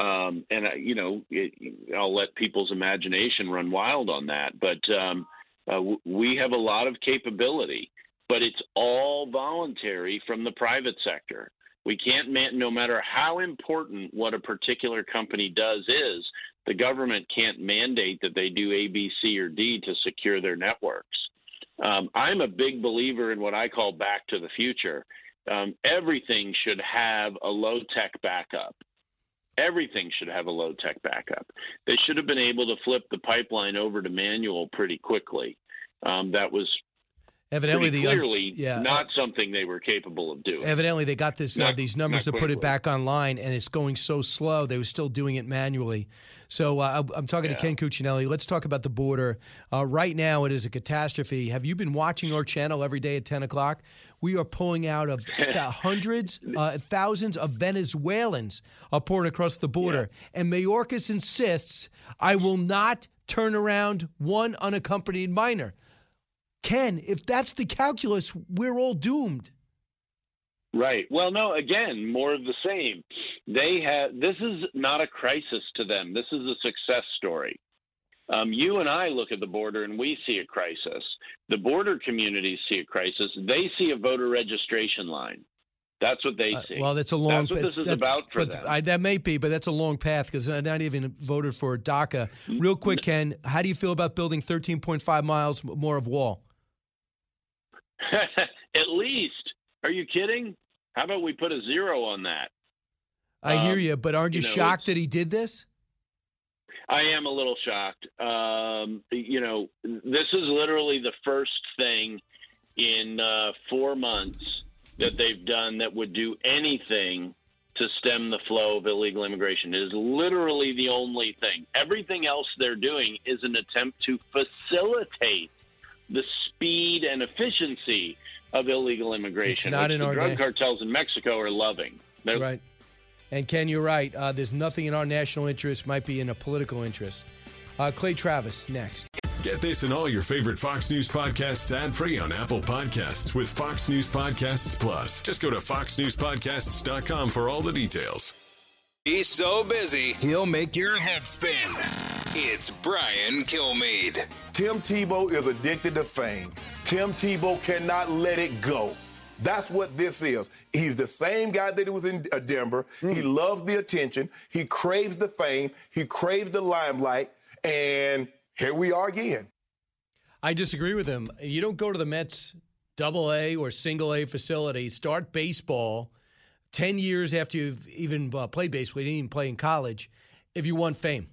Um, and, uh, you know, it, I'll let people's imagination run wild on that. But um, uh, we have a lot of capability. but it's all voluntary from the private sector. We can't, no matter how important what a particular company does is, the government can't mandate that they do A, B, C, or D to secure their networks. Um, I'm a big believer in what I call back to the future. Um, everything should have a low tech backup. Everything should have a low tech backup. They should have been able to flip the pipeline over to manual pretty quickly. Um, that was Evidently, the clearly yeah, not something they were capable of doing. Evidently, they got this uh, these numbers to put it back online, and it's going so slow. They were still doing it manually. So uh, I'm talking to Ken Cuccinelli. Let's talk about the border. Uh, right now, it is a catastrophe. Have you been watching our channel every day at 10 o'clock? We are pulling out of hundreds, uh, thousands of Venezuelans are pouring across the border, and Mayorkas insists I will not turn around one unaccompanied minor. Ken, if that's the calculus, we're all doomed. Right. Well, no, again, more of the same. They have this is not a crisis to them. This is a success story. Um, you and I look at the border and we see a crisis. The border communities see a crisis. They see a voter registration line. That's what they see. Uh, Well, that's a long. That's what this is about for but them. I, that may be, but that's a long path because I not even voted for DACA. Real quick, Ken, how do you feel about building 13.5 miles more of wall? At least. Are you kidding? How about we put a zero on that? I hear Um, you, but aren't you, you know, shocked that he did this? I am a little shocked. Um, you know, this is literally the first thing in uh, four months that they've done that would do anything to stem the flow of illegal immigration. It is literally the only thing. Everything else they're doing is an attempt to facilitate the speed and efficiency of illegal immigration, not which in the our drug nation. cartels in Mexico are loving. They're, Right. And Ken, you're right. Uh, there's nothing in our national interest, might be in a political interest. Uh, Clay Travis, next. Get this and all your favorite Fox News podcasts ad free on Apple Podcasts with Fox News Podcasts Plus. Just go to foxnewspodcasts.com for all the details. He's so busy, he'll make your head spin. It's Brian Kilmeade. Tim Tebow is addicted to fame. Tim Tebow cannot let it go. That's what this is. He's the same guy that he was in uh, Denver. He loves the attention. He craves the fame. He craves the limelight. And here we are again. I disagree with him. You don't go to the Mets double A or single A facility, start baseball 10 years after you've even uh, played baseball, you didn't even play in college, if you want fame.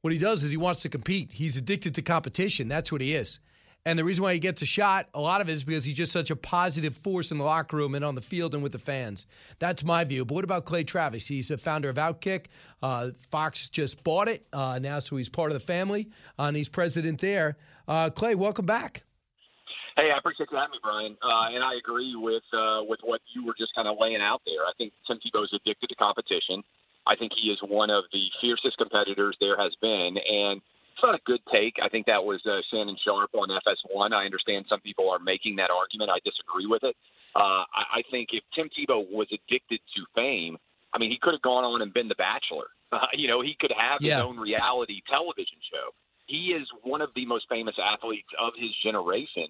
What he does is he wants to compete. He's addicted to competition. That's what he is. And the reason why he gets a shot, a lot of it is because he's just such a positive force in the locker room and on the field and with the fans. That's my view. But what about Clay Travis? He's the founder of Outkick. Uh, Fox just bought it uh, now, so he's part of the family, uh, and he's president there. Uh, Clay, welcome back. Hey, I appreciate you having me, Brian. Uh, and I agree with uh, with what you were just kind of laying out there. I think Tim Tebow is addicted to competition. I think he is one of the fiercest competitors there has been, and not a good take. I think that was uh, Shannon Sharpe on FS1. I understand some people are making that argument. I disagree with it. Uh, I, I think if Tim Tebow was addicted to fame, I mean, he could have gone on and been The Bachelor. Uh, you know, he could have Yeah. his own reality television show. He is one of the most famous athletes of his generation.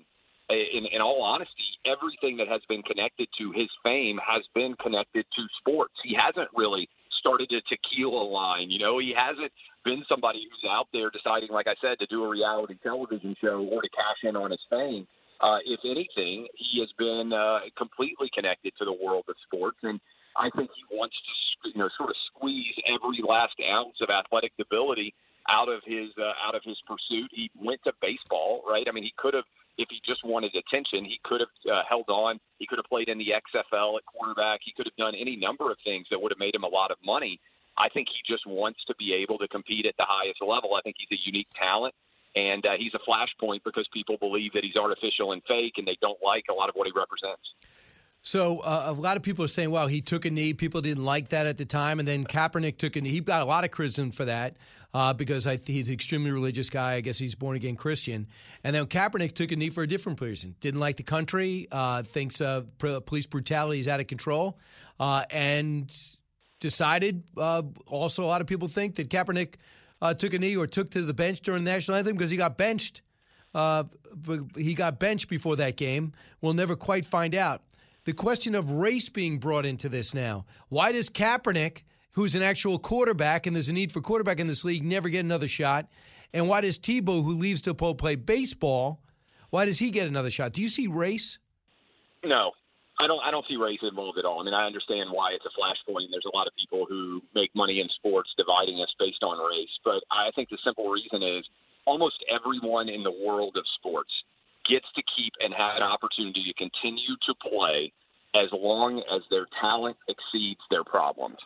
In, in all honesty, everything that has been connected to his fame has been connected to sports. He hasn't really started a tequila line. You know, he hasn't been somebody who's out there deciding, like I said, to do a reality television show or to cash in on his fame. Uh, if anything, he has been uh, completely connected to the world of sports, and I think he wants to, you know, sort of squeeze every last ounce of athletic ability out of his uh, out of his pursuit. He went to baseball, right? I mean, he could have, if he just wanted attention, he could have uh, held on. He could have played in the XFL at quarterback. He could have done any number of things that would have made him a lot of money. I think he just wants to be able to compete at the highest level. I think he's a unique talent. And uh, he's a flashpoint because people believe that he's artificial and fake, and they don't like a lot of what he represents. So uh, a lot of people are saying, "Well, he took a knee." People didn't like that at the time, and then Kaepernick took a knee. He got a lot of criticism for that uh, because I, he's an extremely religious guy. I guess he's born again Christian. And then Kaepernick took a knee for a different reason. Didn't like the country. Uh, thinks uh, pr- police brutality is out of control, uh, and decided. Uh, also, a lot of people think that Kaepernick uh, took a knee or took to the bench during the national anthem because he got benched Uh, he got benched before that game. We'll never quite find out. The question of race being brought into this now. Why does Kaepernick, who's an actual quarterback, and there's a need for quarterback in this league, never get another shot? And why does Tebow, who leaves to play baseball, why does he get another shot? Do you see race? No, I don't. I don't see race involved at all. I mean, I understand why it's a flashpoint. There's a lot of people who make money in sports dividing us based on race, but I think the simple reason is almost everyone in the world of sports gets to keep and have an opportunity to continue to play as long as their talent exceeds their problems.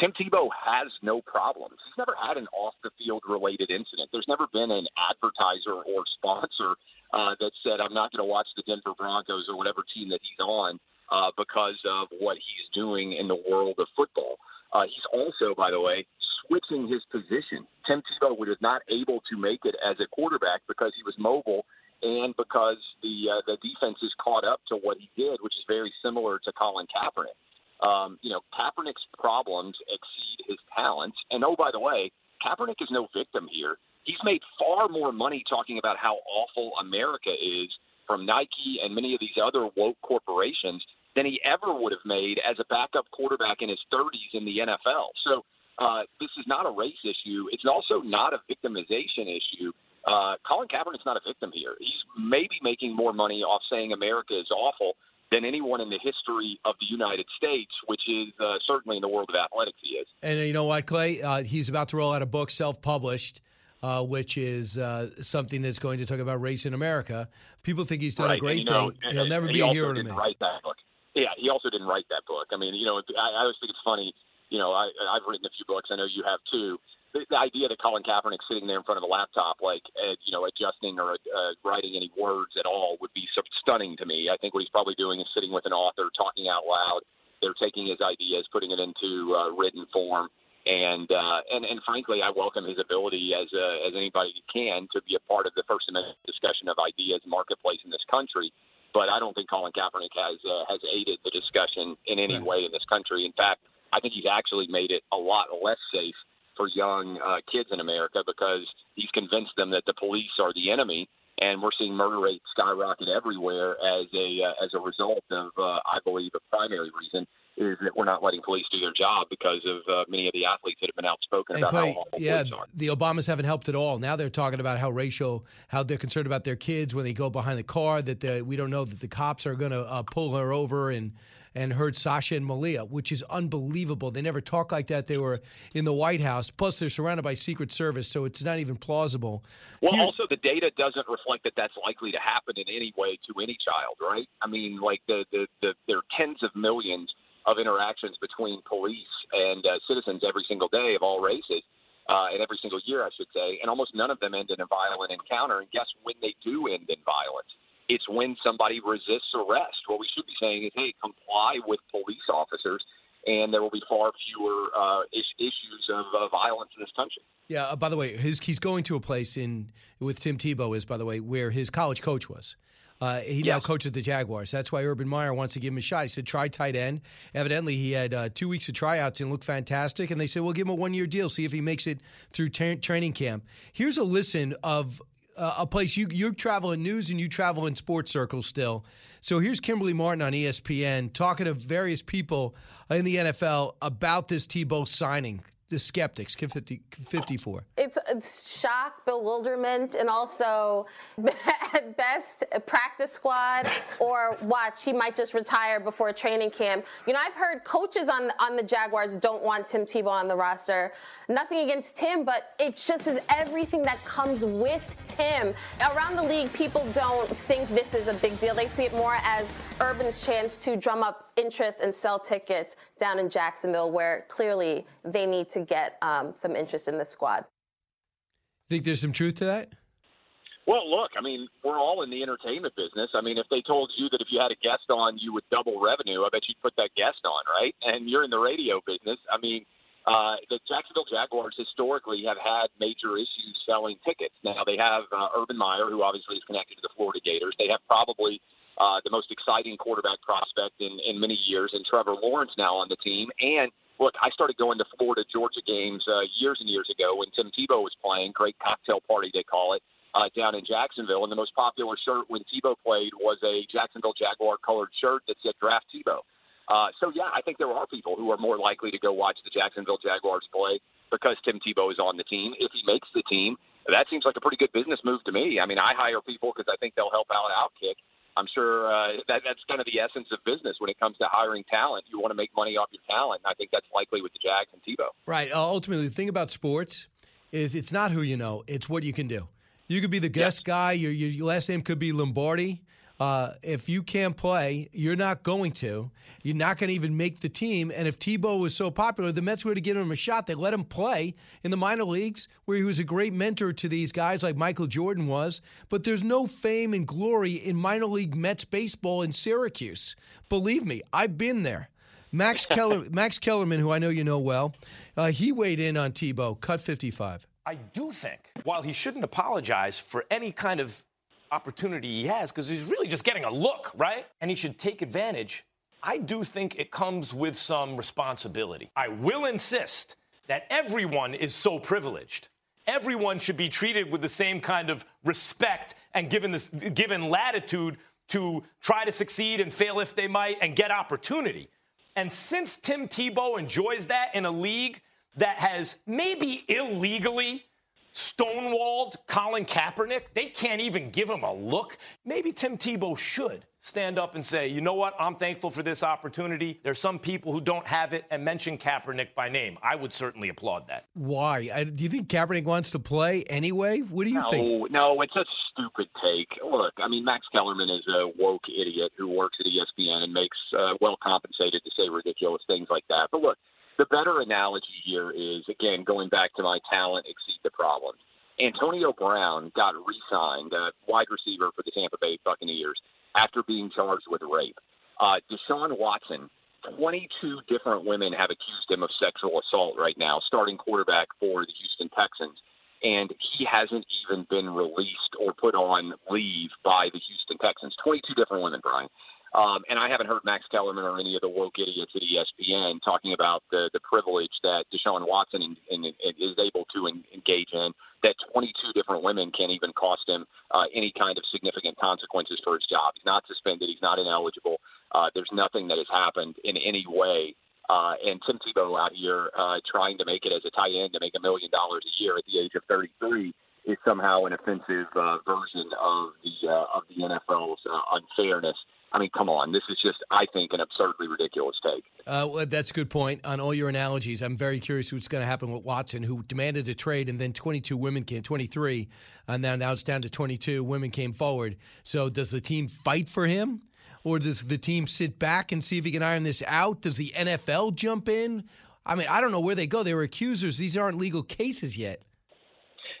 Tim Tebow has no problems. He's never had an off the field related incident. There's never been an advertiser or sponsor uh, that said, I'm not going to watch the Denver Broncos or whatever team that he's on uh, because of what he's doing in the world of football. Uh, he's also, by the way, switching his position. Tim Tebow was not able to make it as a quarterback because he was mobile and because the uh, the defense is caught up to what he did, which is very similar to Colin Kaepernick. Um, you know, Kaepernick's problems exceed his talents. And oh, by the way, Kaepernick is no victim here. He's made far more money talking about how awful America is from Nike and many of these other woke corporations than he ever would have made as a backup quarterback in his 30s in the NFL. So uh, this is not a race issue. It's also not a victimization issue. Uh, Colin Kaepernick's not a victim here. He's maybe making more money off saying America is awful than anyone in the history of the United States, which is uh, certainly in the world of athletics he is. And you know what, Clay? Uh, he's about to roll out a book, self-published, uh, which is uh, something that's going to talk about race in America. People think he's done right. a great and, you know, thing. He'll never he be a hero to me. Write that book. Yeah, he also didn't write that book. I mean, you know, I, I always think it's funny. You know, I, I've written a few books. I know you have too the, the idea that Colin Kaepernick sitting there in front of a laptop, like uh, you know, adjusting or uh, writing any words at all, would be so stunning to me. I think what he's probably doing is sitting with an author, talking out loud. They're taking his ideas, putting it into uh, written form, and uh, and and frankly, I welcome his ability as uh, as anybody can to be a part of the First Amendment discussion of ideas marketplace in this country. But I don't think Colin Kaepernick has uh, has aided the discussion in any way in this country. In fact, I think he's actually made it a lot less safe for young uh, kids in America because he's convinced them that the police are the enemy, and we're seeing murder rates skyrocket everywhere as a uh, as a result of, uh, I believe, a primary reason is that we're not letting police do their job because of uh, many of the athletes that have been outspoken And about Clay, how awful yeah, police are. the Obamas haven't helped at all. Now they're talking about how racial, how they're concerned about their kids when they go behind the car. That the, we don't know that the cops are going to uh, pull her over and and heard Sasha and Malia, which is unbelievable. They never talk like that. They were in the White House. Plus, they're surrounded by Secret Service, so it's not even plausible. Well, Here- also the data doesn't reflect that that's likely to happen in any way to any child, right? I mean, like the the, the there are tens of millions of interactions between police and uh, citizens every single day of all races, uh, and every single year, I should say, and almost none of them end in a violent encounter. And guess when they do end in violence? It's when somebody resists arrest. What we should be saying is, hey, comply with police officers, and there will be far fewer uh, is- issues of uh, violence in this country. Yeah. Uh, by the way, his he's going to a place in with Tim Tebow is by the way where his college coach was. Uh, he now coaches the Jaguars. That's why Urban Meyer wants to give him a shot. He said, try tight end. Evidently, he had uh, two weeks of tryouts and looked fantastic. And they said, we'll give him a one year deal, see if he makes it through tra- training camp. Here's a listen of uh, a place you you travel in news and you travel in sports circles still. So here's Kimberly Martin on ESPN talking to various people in the NFL about this Tebow signing. The skeptics, 50, 54. It's, it's shock, bewilderment, and also at best practice squad or watch he might just retire before training camp. You know, I've heard coaches on on the Jaguars don't want Tim Tebow on the roster. Nothing against Tim, but it just is everything that comes with Tim. Around the league, people don't think this is a big deal. They see it more as Urban's chance to drum up interest and sell tickets down in Jacksonville, where clearly they need to get um, some interest in the squad. Think there's some truth to that? Well, look, I mean, we're all in the entertainment business. I mean, if they told you that if you had a guest on, you would double revenue, I bet you'd put that guest on, right? And you're in the radio business. I mean, uh, the Jacksonville Jaguars historically have had major issues selling tickets. Now they have uh, Urban Meyer, who obviously is connected to the Florida Gators. They have probably uh, the most exciting quarterback prospect in, in many years, and Trevor Lawrence now on the team. And look, I started going to Florida Georgia games uh, years and years ago when Tim Tebow was playing. Great cocktail party they call it. uh, down in Jacksonville, and the most popular shirt when Tebow played was a Jacksonville Jaguar colored shirt that said "Draft Tebow." Uh, so yeah, I think there are people who are more likely to go watch the Jacksonville Jaguars play because Tim Tebow is on the team. If he makes the team, that seems like a pretty good business move to me. I mean, I hire people because I think they'll help out Outkick. I'm sure uh, that that's kind of the essence of business when it comes to hiring talent. You want to make money off your talent. And I think that's likely with the Jags and Tebow. Right. Uh, ultimately, the thing about sports is it's not who you know; it's what you can do. You could be the guest guy. Your, your last name could be Lombardi. Uh, if you can't play, you're not going to. You're not going to even make the team. And if Tebow was so popular, the Mets were to give him a shot. They let him play in the minor leagues, where he was a great mentor to these guys, like Michael Jordan was. But there's no fame and glory in minor league Mets baseball in Syracuse. Believe me, I've been there. Max Keller, Max Kellerman, who I know you know well, uh, he weighed in on Tebow, cut 55. I do think, while he shouldn't apologize for any kind of opportunity he has, because he's really just getting a look, right? And he should take advantage. I do think it comes with some responsibility. I will insist that everyone is so privileged. Everyone should be treated with the same kind of respect and given this given latitude to try to succeed and fail if they might and get opportunity. And since Tim Tebow enjoys that in a league that has maybe illegally stonewalled Colin Kaepernick. They can't even give him a look. Maybe Tim Tebow should stand up and say, you know what, I'm thankful for this opportunity. There's some people who don't have it and mention Kaepernick by name. I would certainly applaud that. Why? I, do you think Kaepernick wants to play anyway? What do you no, think? No, it's a stupid take. Look, I mean, Max Kellerman is a woke idiot who works at ESPN and makes uh, well compensated to say ridiculous things like that. But look, the better analogy here is again going back to my talent exceed the problem. Antonio Brown got re-signed, uh, wide receiver for the Tampa Bay Buccaneers, after being charged with rape. Uh, Deshaun Watson, 22 different women have accused him of sexual assault right now, starting quarterback for the Houston Texans. And he hasn't even been released or put on leave by the Houston Texans. 22 different women, Brian. Um, and I haven't heard Max Kellerman or any of the woke idiots at ESPN talking about the, the privilege that Deshaun Watson in, in, in is able to engage in. That 22 different women can't even cost him uh, any kind of significant consequences for his job. He's not suspended. He's not ineligible. Uh, there's nothing that has happened in any way. Uh, and Tim Tebow out here uh, trying to make it as a tight end to make a million dollars a year at the age of 33 is somehow an offensive uh, version of the uh, of the NFL's unfairness. I mean, come on. This is just, I think, an absurdly ridiculous take. Uh, well, that's a good point on all your analogies. I'm very curious what's going to happen with Watson, who demanded a trade, and then 22 women came, 23, and now, now it's down to 22 women came forward. So does the team fight for him? Or does the team sit back and see if he can iron this out? Does the NFL jump in? I mean, I don't know where they go. They were accusers. These aren't legal cases yet.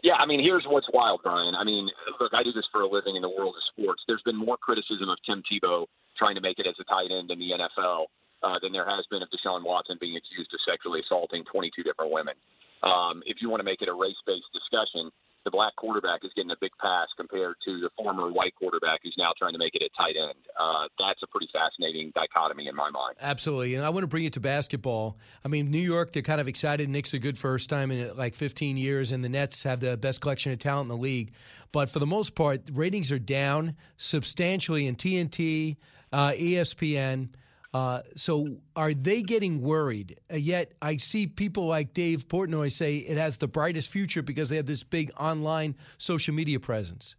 Yeah, I mean, here's what's wild, Brian. I mean, look, I do this for a living in the world of sports. There's been more criticism of Tim Tebow trying to make it as a tight end in the NFL uh, than there has been of Deshaun Watson being accused of sexually assaulting 22 different women. Um, if you want to make it a race-based discussion, the black quarterback is getting a big pass compared to the former white quarterback who's now trying to make it at tight end. Uh, that's a pretty fascinating dichotomy in my mind. Absolutely. And I want to bring it to basketball. I mean, New York, they're kind of excited. Knicks a good first time in like 15 years, and the Nets have the best collection of talent in the league. But for the most part, ratings are down substantially in TNT, uh, ESPN. Uh, so are they getting worried? Uh, yet I see people like Dave Portnoy say it has the brightest future because they have this big online social media presence.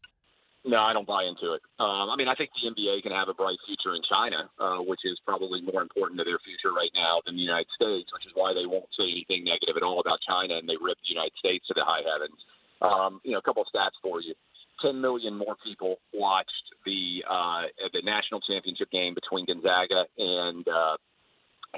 No, I don't buy into it. Um, I mean, I think the NBA can have a bright future in China, uh, which is probably more important to their future right now than the United States, which is why they won't say anything negative at all about China and they rip the United States to the high heavens. Um, you know, a couple of stats for you. 10 million more people watched the uh, the national championship game between Gonzaga and uh,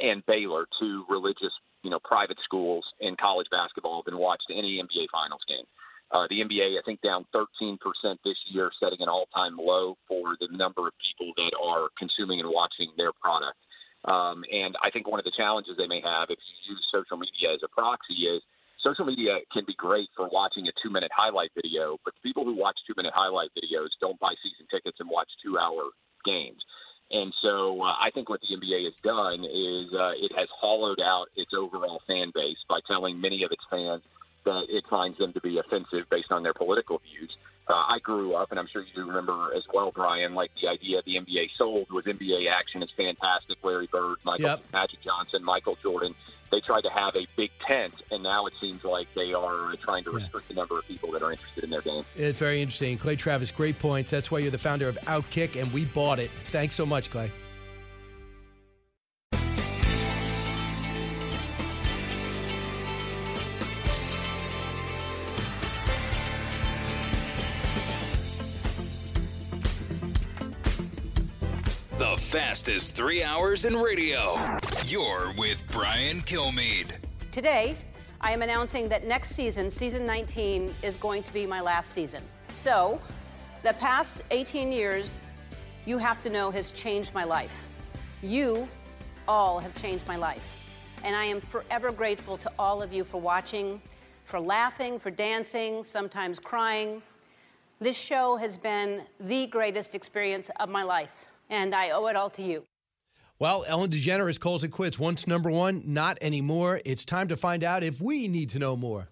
and Baylor, two religious, you know, private schools in college basketball than watched any NBA Finals game. Uh, the NBA, I think, down 13% this year, setting an all-time low for the number of people that are consuming and watching their product. Um, and I think one of the challenges they may have if you use social media as a proxy is social media can be great for watching a two minute highlight video, but people who watch two minute highlight videos don't buy season tickets and watch two hour games. And so uh, I think what the NBA has done is uh, it has hollowed out its overall fan base by telling many of its fans that it finds them to be offensive based on their political views. Uh, I grew up, and I'm sure you do remember as well, Brian. Like the idea the NBA sold was NBA action is fantastic. Larry Bird, Michael Yep. Magic Johnson, Michael Jordan. They tried to have a big tent, and now it seems like they are trying to restrict the number of people that are interested in their game. It's very interesting. Clay Travis, great points. That's why you're the founder of Outkick, and we bought it. Thanks so much, Clay. Fastest three hours in radio. You're with Brian Kilmeade. Today, I am announcing that next season, season 19, is going to be my last season. So, the past 18 years, you have to know, has changed my life. You all have changed my life. And I am forever grateful to all of you for watching, for laughing, for dancing, sometimes crying. This show has been the greatest experience of my life, and I owe it all to you. Well, Ellen DeGeneres calls it quits. Once number one, not anymore. It's time to find out if we need to know more.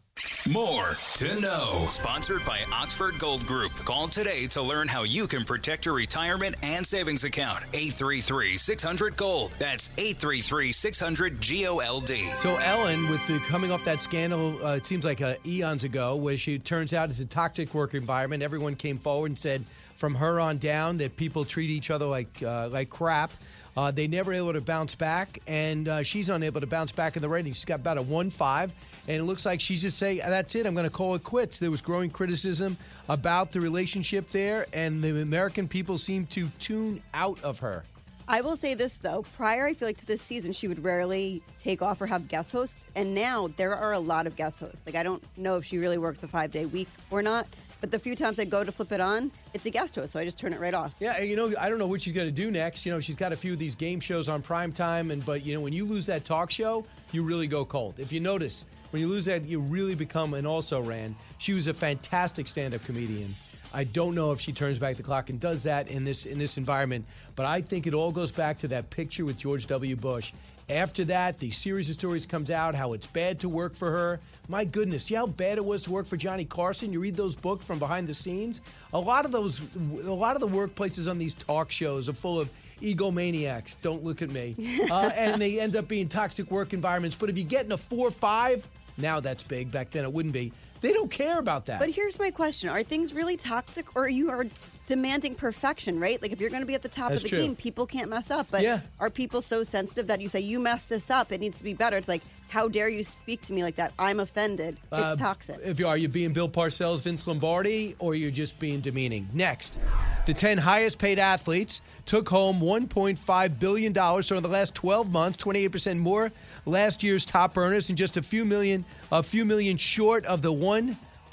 More to know. Sponsored by Oxford Gold Group. Call today to learn how you can protect your retirement and savings account. 833 600 Gold. That's 833 600 G O L D. So Ellen, with the coming off that scandal, uh, it seems like uh, eons ago, where she turns out it's a toxic work environment. Everyone came forward and said from her on down that people treat each other like uh, like crap. Uh, they never able to bounce back, and uh, she's unable to bounce back in the ratings. She's got about a one five, and it looks like she's just saying, "That's it. I'm going to call it quits." There was growing criticism about the relationship there, and the American people seem to tune out of her. I will say this though. Prior, I feel like to this season, she would rarely take off or have guest hosts, and now there are a lot of guest hosts. Like I don't know if she really works a five day week or not, but the few times I go to flip it on, it's a guest host, so I just turn it right off. Yeah, you know, I don't know what she's going to do next. You know, she's got a few of these game shows on prime time, and but you know, when you lose that talk show, you really go cold. If you notice, when you lose that, you really become an also ran. She was a fantastic stand-up comedian. I don't know if she turns back the clock and does that in this in this environment, but I think it all goes back to that picture with George W. Bush. After that, the series of stories comes out how it's bad to work for her. My goodness, you know how bad it was to work for Johnny Carson. You read those books from behind the scenes. A lot of those, a lot of the workplaces on these talk shows are full of egomaniacs. Don't look at me, uh, and they end up being toxic work environments. But if you get in a four or five, now that's big. Back then it wouldn't be. They don't care about that. But here's my question: Are things really toxic, or are you are demanding perfection? Right? Like if you're going to be at the top That's of the true. game, people can't mess up. But Yeah. are people so sensitive that you say you messed this up? It needs to be better. It's like, how dare you speak to me like that? I'm offended. It's Uh, toxic. If you are you being Bill Parcells, Vince Lombardi, or you're just being demeaning. Next, the 10 highest paid athletes took home 1.5 billion dollars. So in the last 12 months, 28 percent more. Last year's top earners, and just a few million, a few million short of the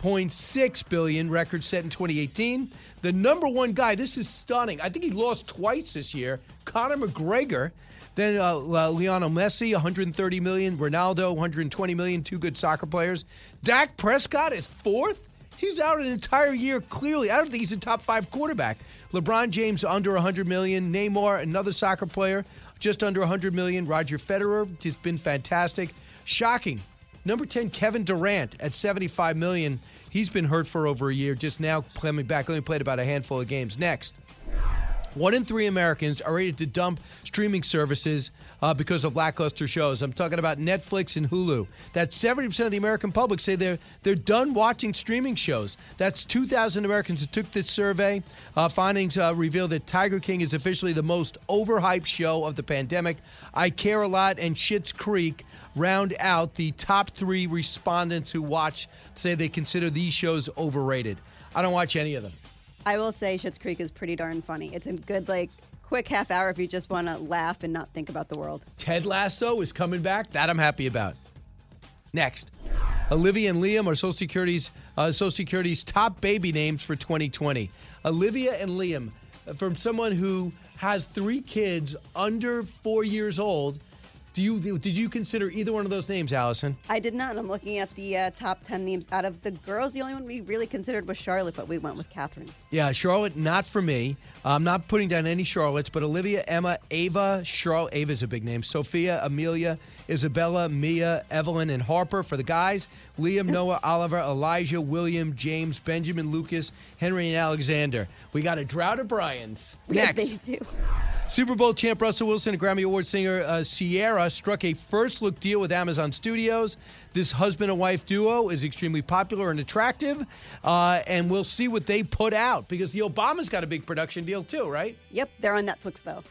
1.6 billion record set in 2018. The number one guy. This is stunning. I think he lost twice this year. Conor McGregor. Then uh, uh, Lionel Messi, 130 million. Ronaldo, 120 million. Two good soccer players. Dak Prescott is fourth. He's out an entire year. Clearly, I don't think he's a top five quarterback. LeBron James under 100 million. Neymar, another soccer player, just under 100 million. Roger Federer, just been fantastic. Shocking. Number 10, Kevin Durant at 75 million. He's been hurt for over a year. Just now coming back. Only played about a handful of games. Next. One in three Americans are ready to dump streaming services uh, because of lackluster shows. I'm talking about Netflix and Hulu. That 70% of the American public say they're they're done watching streaming shows. That's 2,000 Americans that took this survey. Uh, findings uh, reveal that Tiger King is officially the most overhyped show of the pandemic. I Care a Lot and Schitt's Creek round out the top three respondents who watch say they consider these shows overrated. I don't watch any of them. I will say Schitt's Creek is pretty darn funny. It's a good, like, quick half hour if you just want to laugh and not think about the world. Ted Lasso is coming back. That I'm happy about. Next, Olivia and Liam are Social Security's uh, Social Security's top baby names for 2020. Olivia and Liam, uh, from someone who has three kids under four years old. Do you did you consider either one of those names, Allison? I did not. I'm looking at the uh, top 10 names. Out of the girls, the only one we really considered was Charlotte, but we went with Catherine. Yeah, Charlotte, not for me. I'm not putting down any Charlottes, but Olivia, Emma, Ava, Charlotte, Ava's a big name. Sophia, Amelia, Isabella, Mia, Evelyn, and Harper. For the guys, Liam, Noah, Oliver, Elijah, William, James, Benjamin, Lucas, Henry, and Alexander. We got a drought of Bryans. Yeah, Next. they do. Super Bowl champ Russell Wilson and Grammy Award singer uh, Ciara struck a first look deal with Amazon Studios. This husband and wife duo is extremely popular and attractive, uh, and we'll see what they put out because the Obamas got a big production deal too, right? Yep, they're on Netflix though.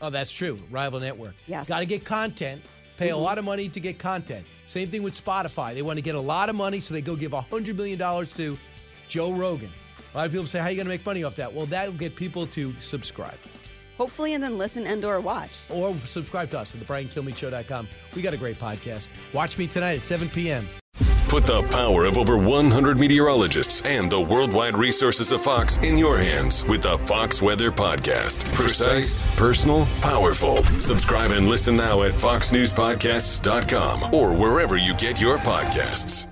Oh, that's true. Rival network. Yes. Got to get content. Pay a Mhm. lot of money to get content. Same thing with Spotify. They want to get a lot of money, so they go give $100 million to Joe Rogan. A lot of people say, How are you going to make money off that? Well, that will get people to subscribe. Hopefully, and then listen and or watch. Or subscribe to us at thebriankilmeadshow.com. We got a great podcast. Watch me tonight at 7 p.m. Put the power of over 100 meteorologists and the worldwide resources of Fox in your hands with the Fox Weather Podcast. Precise, personal, powerful. Subscribe and listen now at foxnewspodcasts.com or wherever you get your podcasts.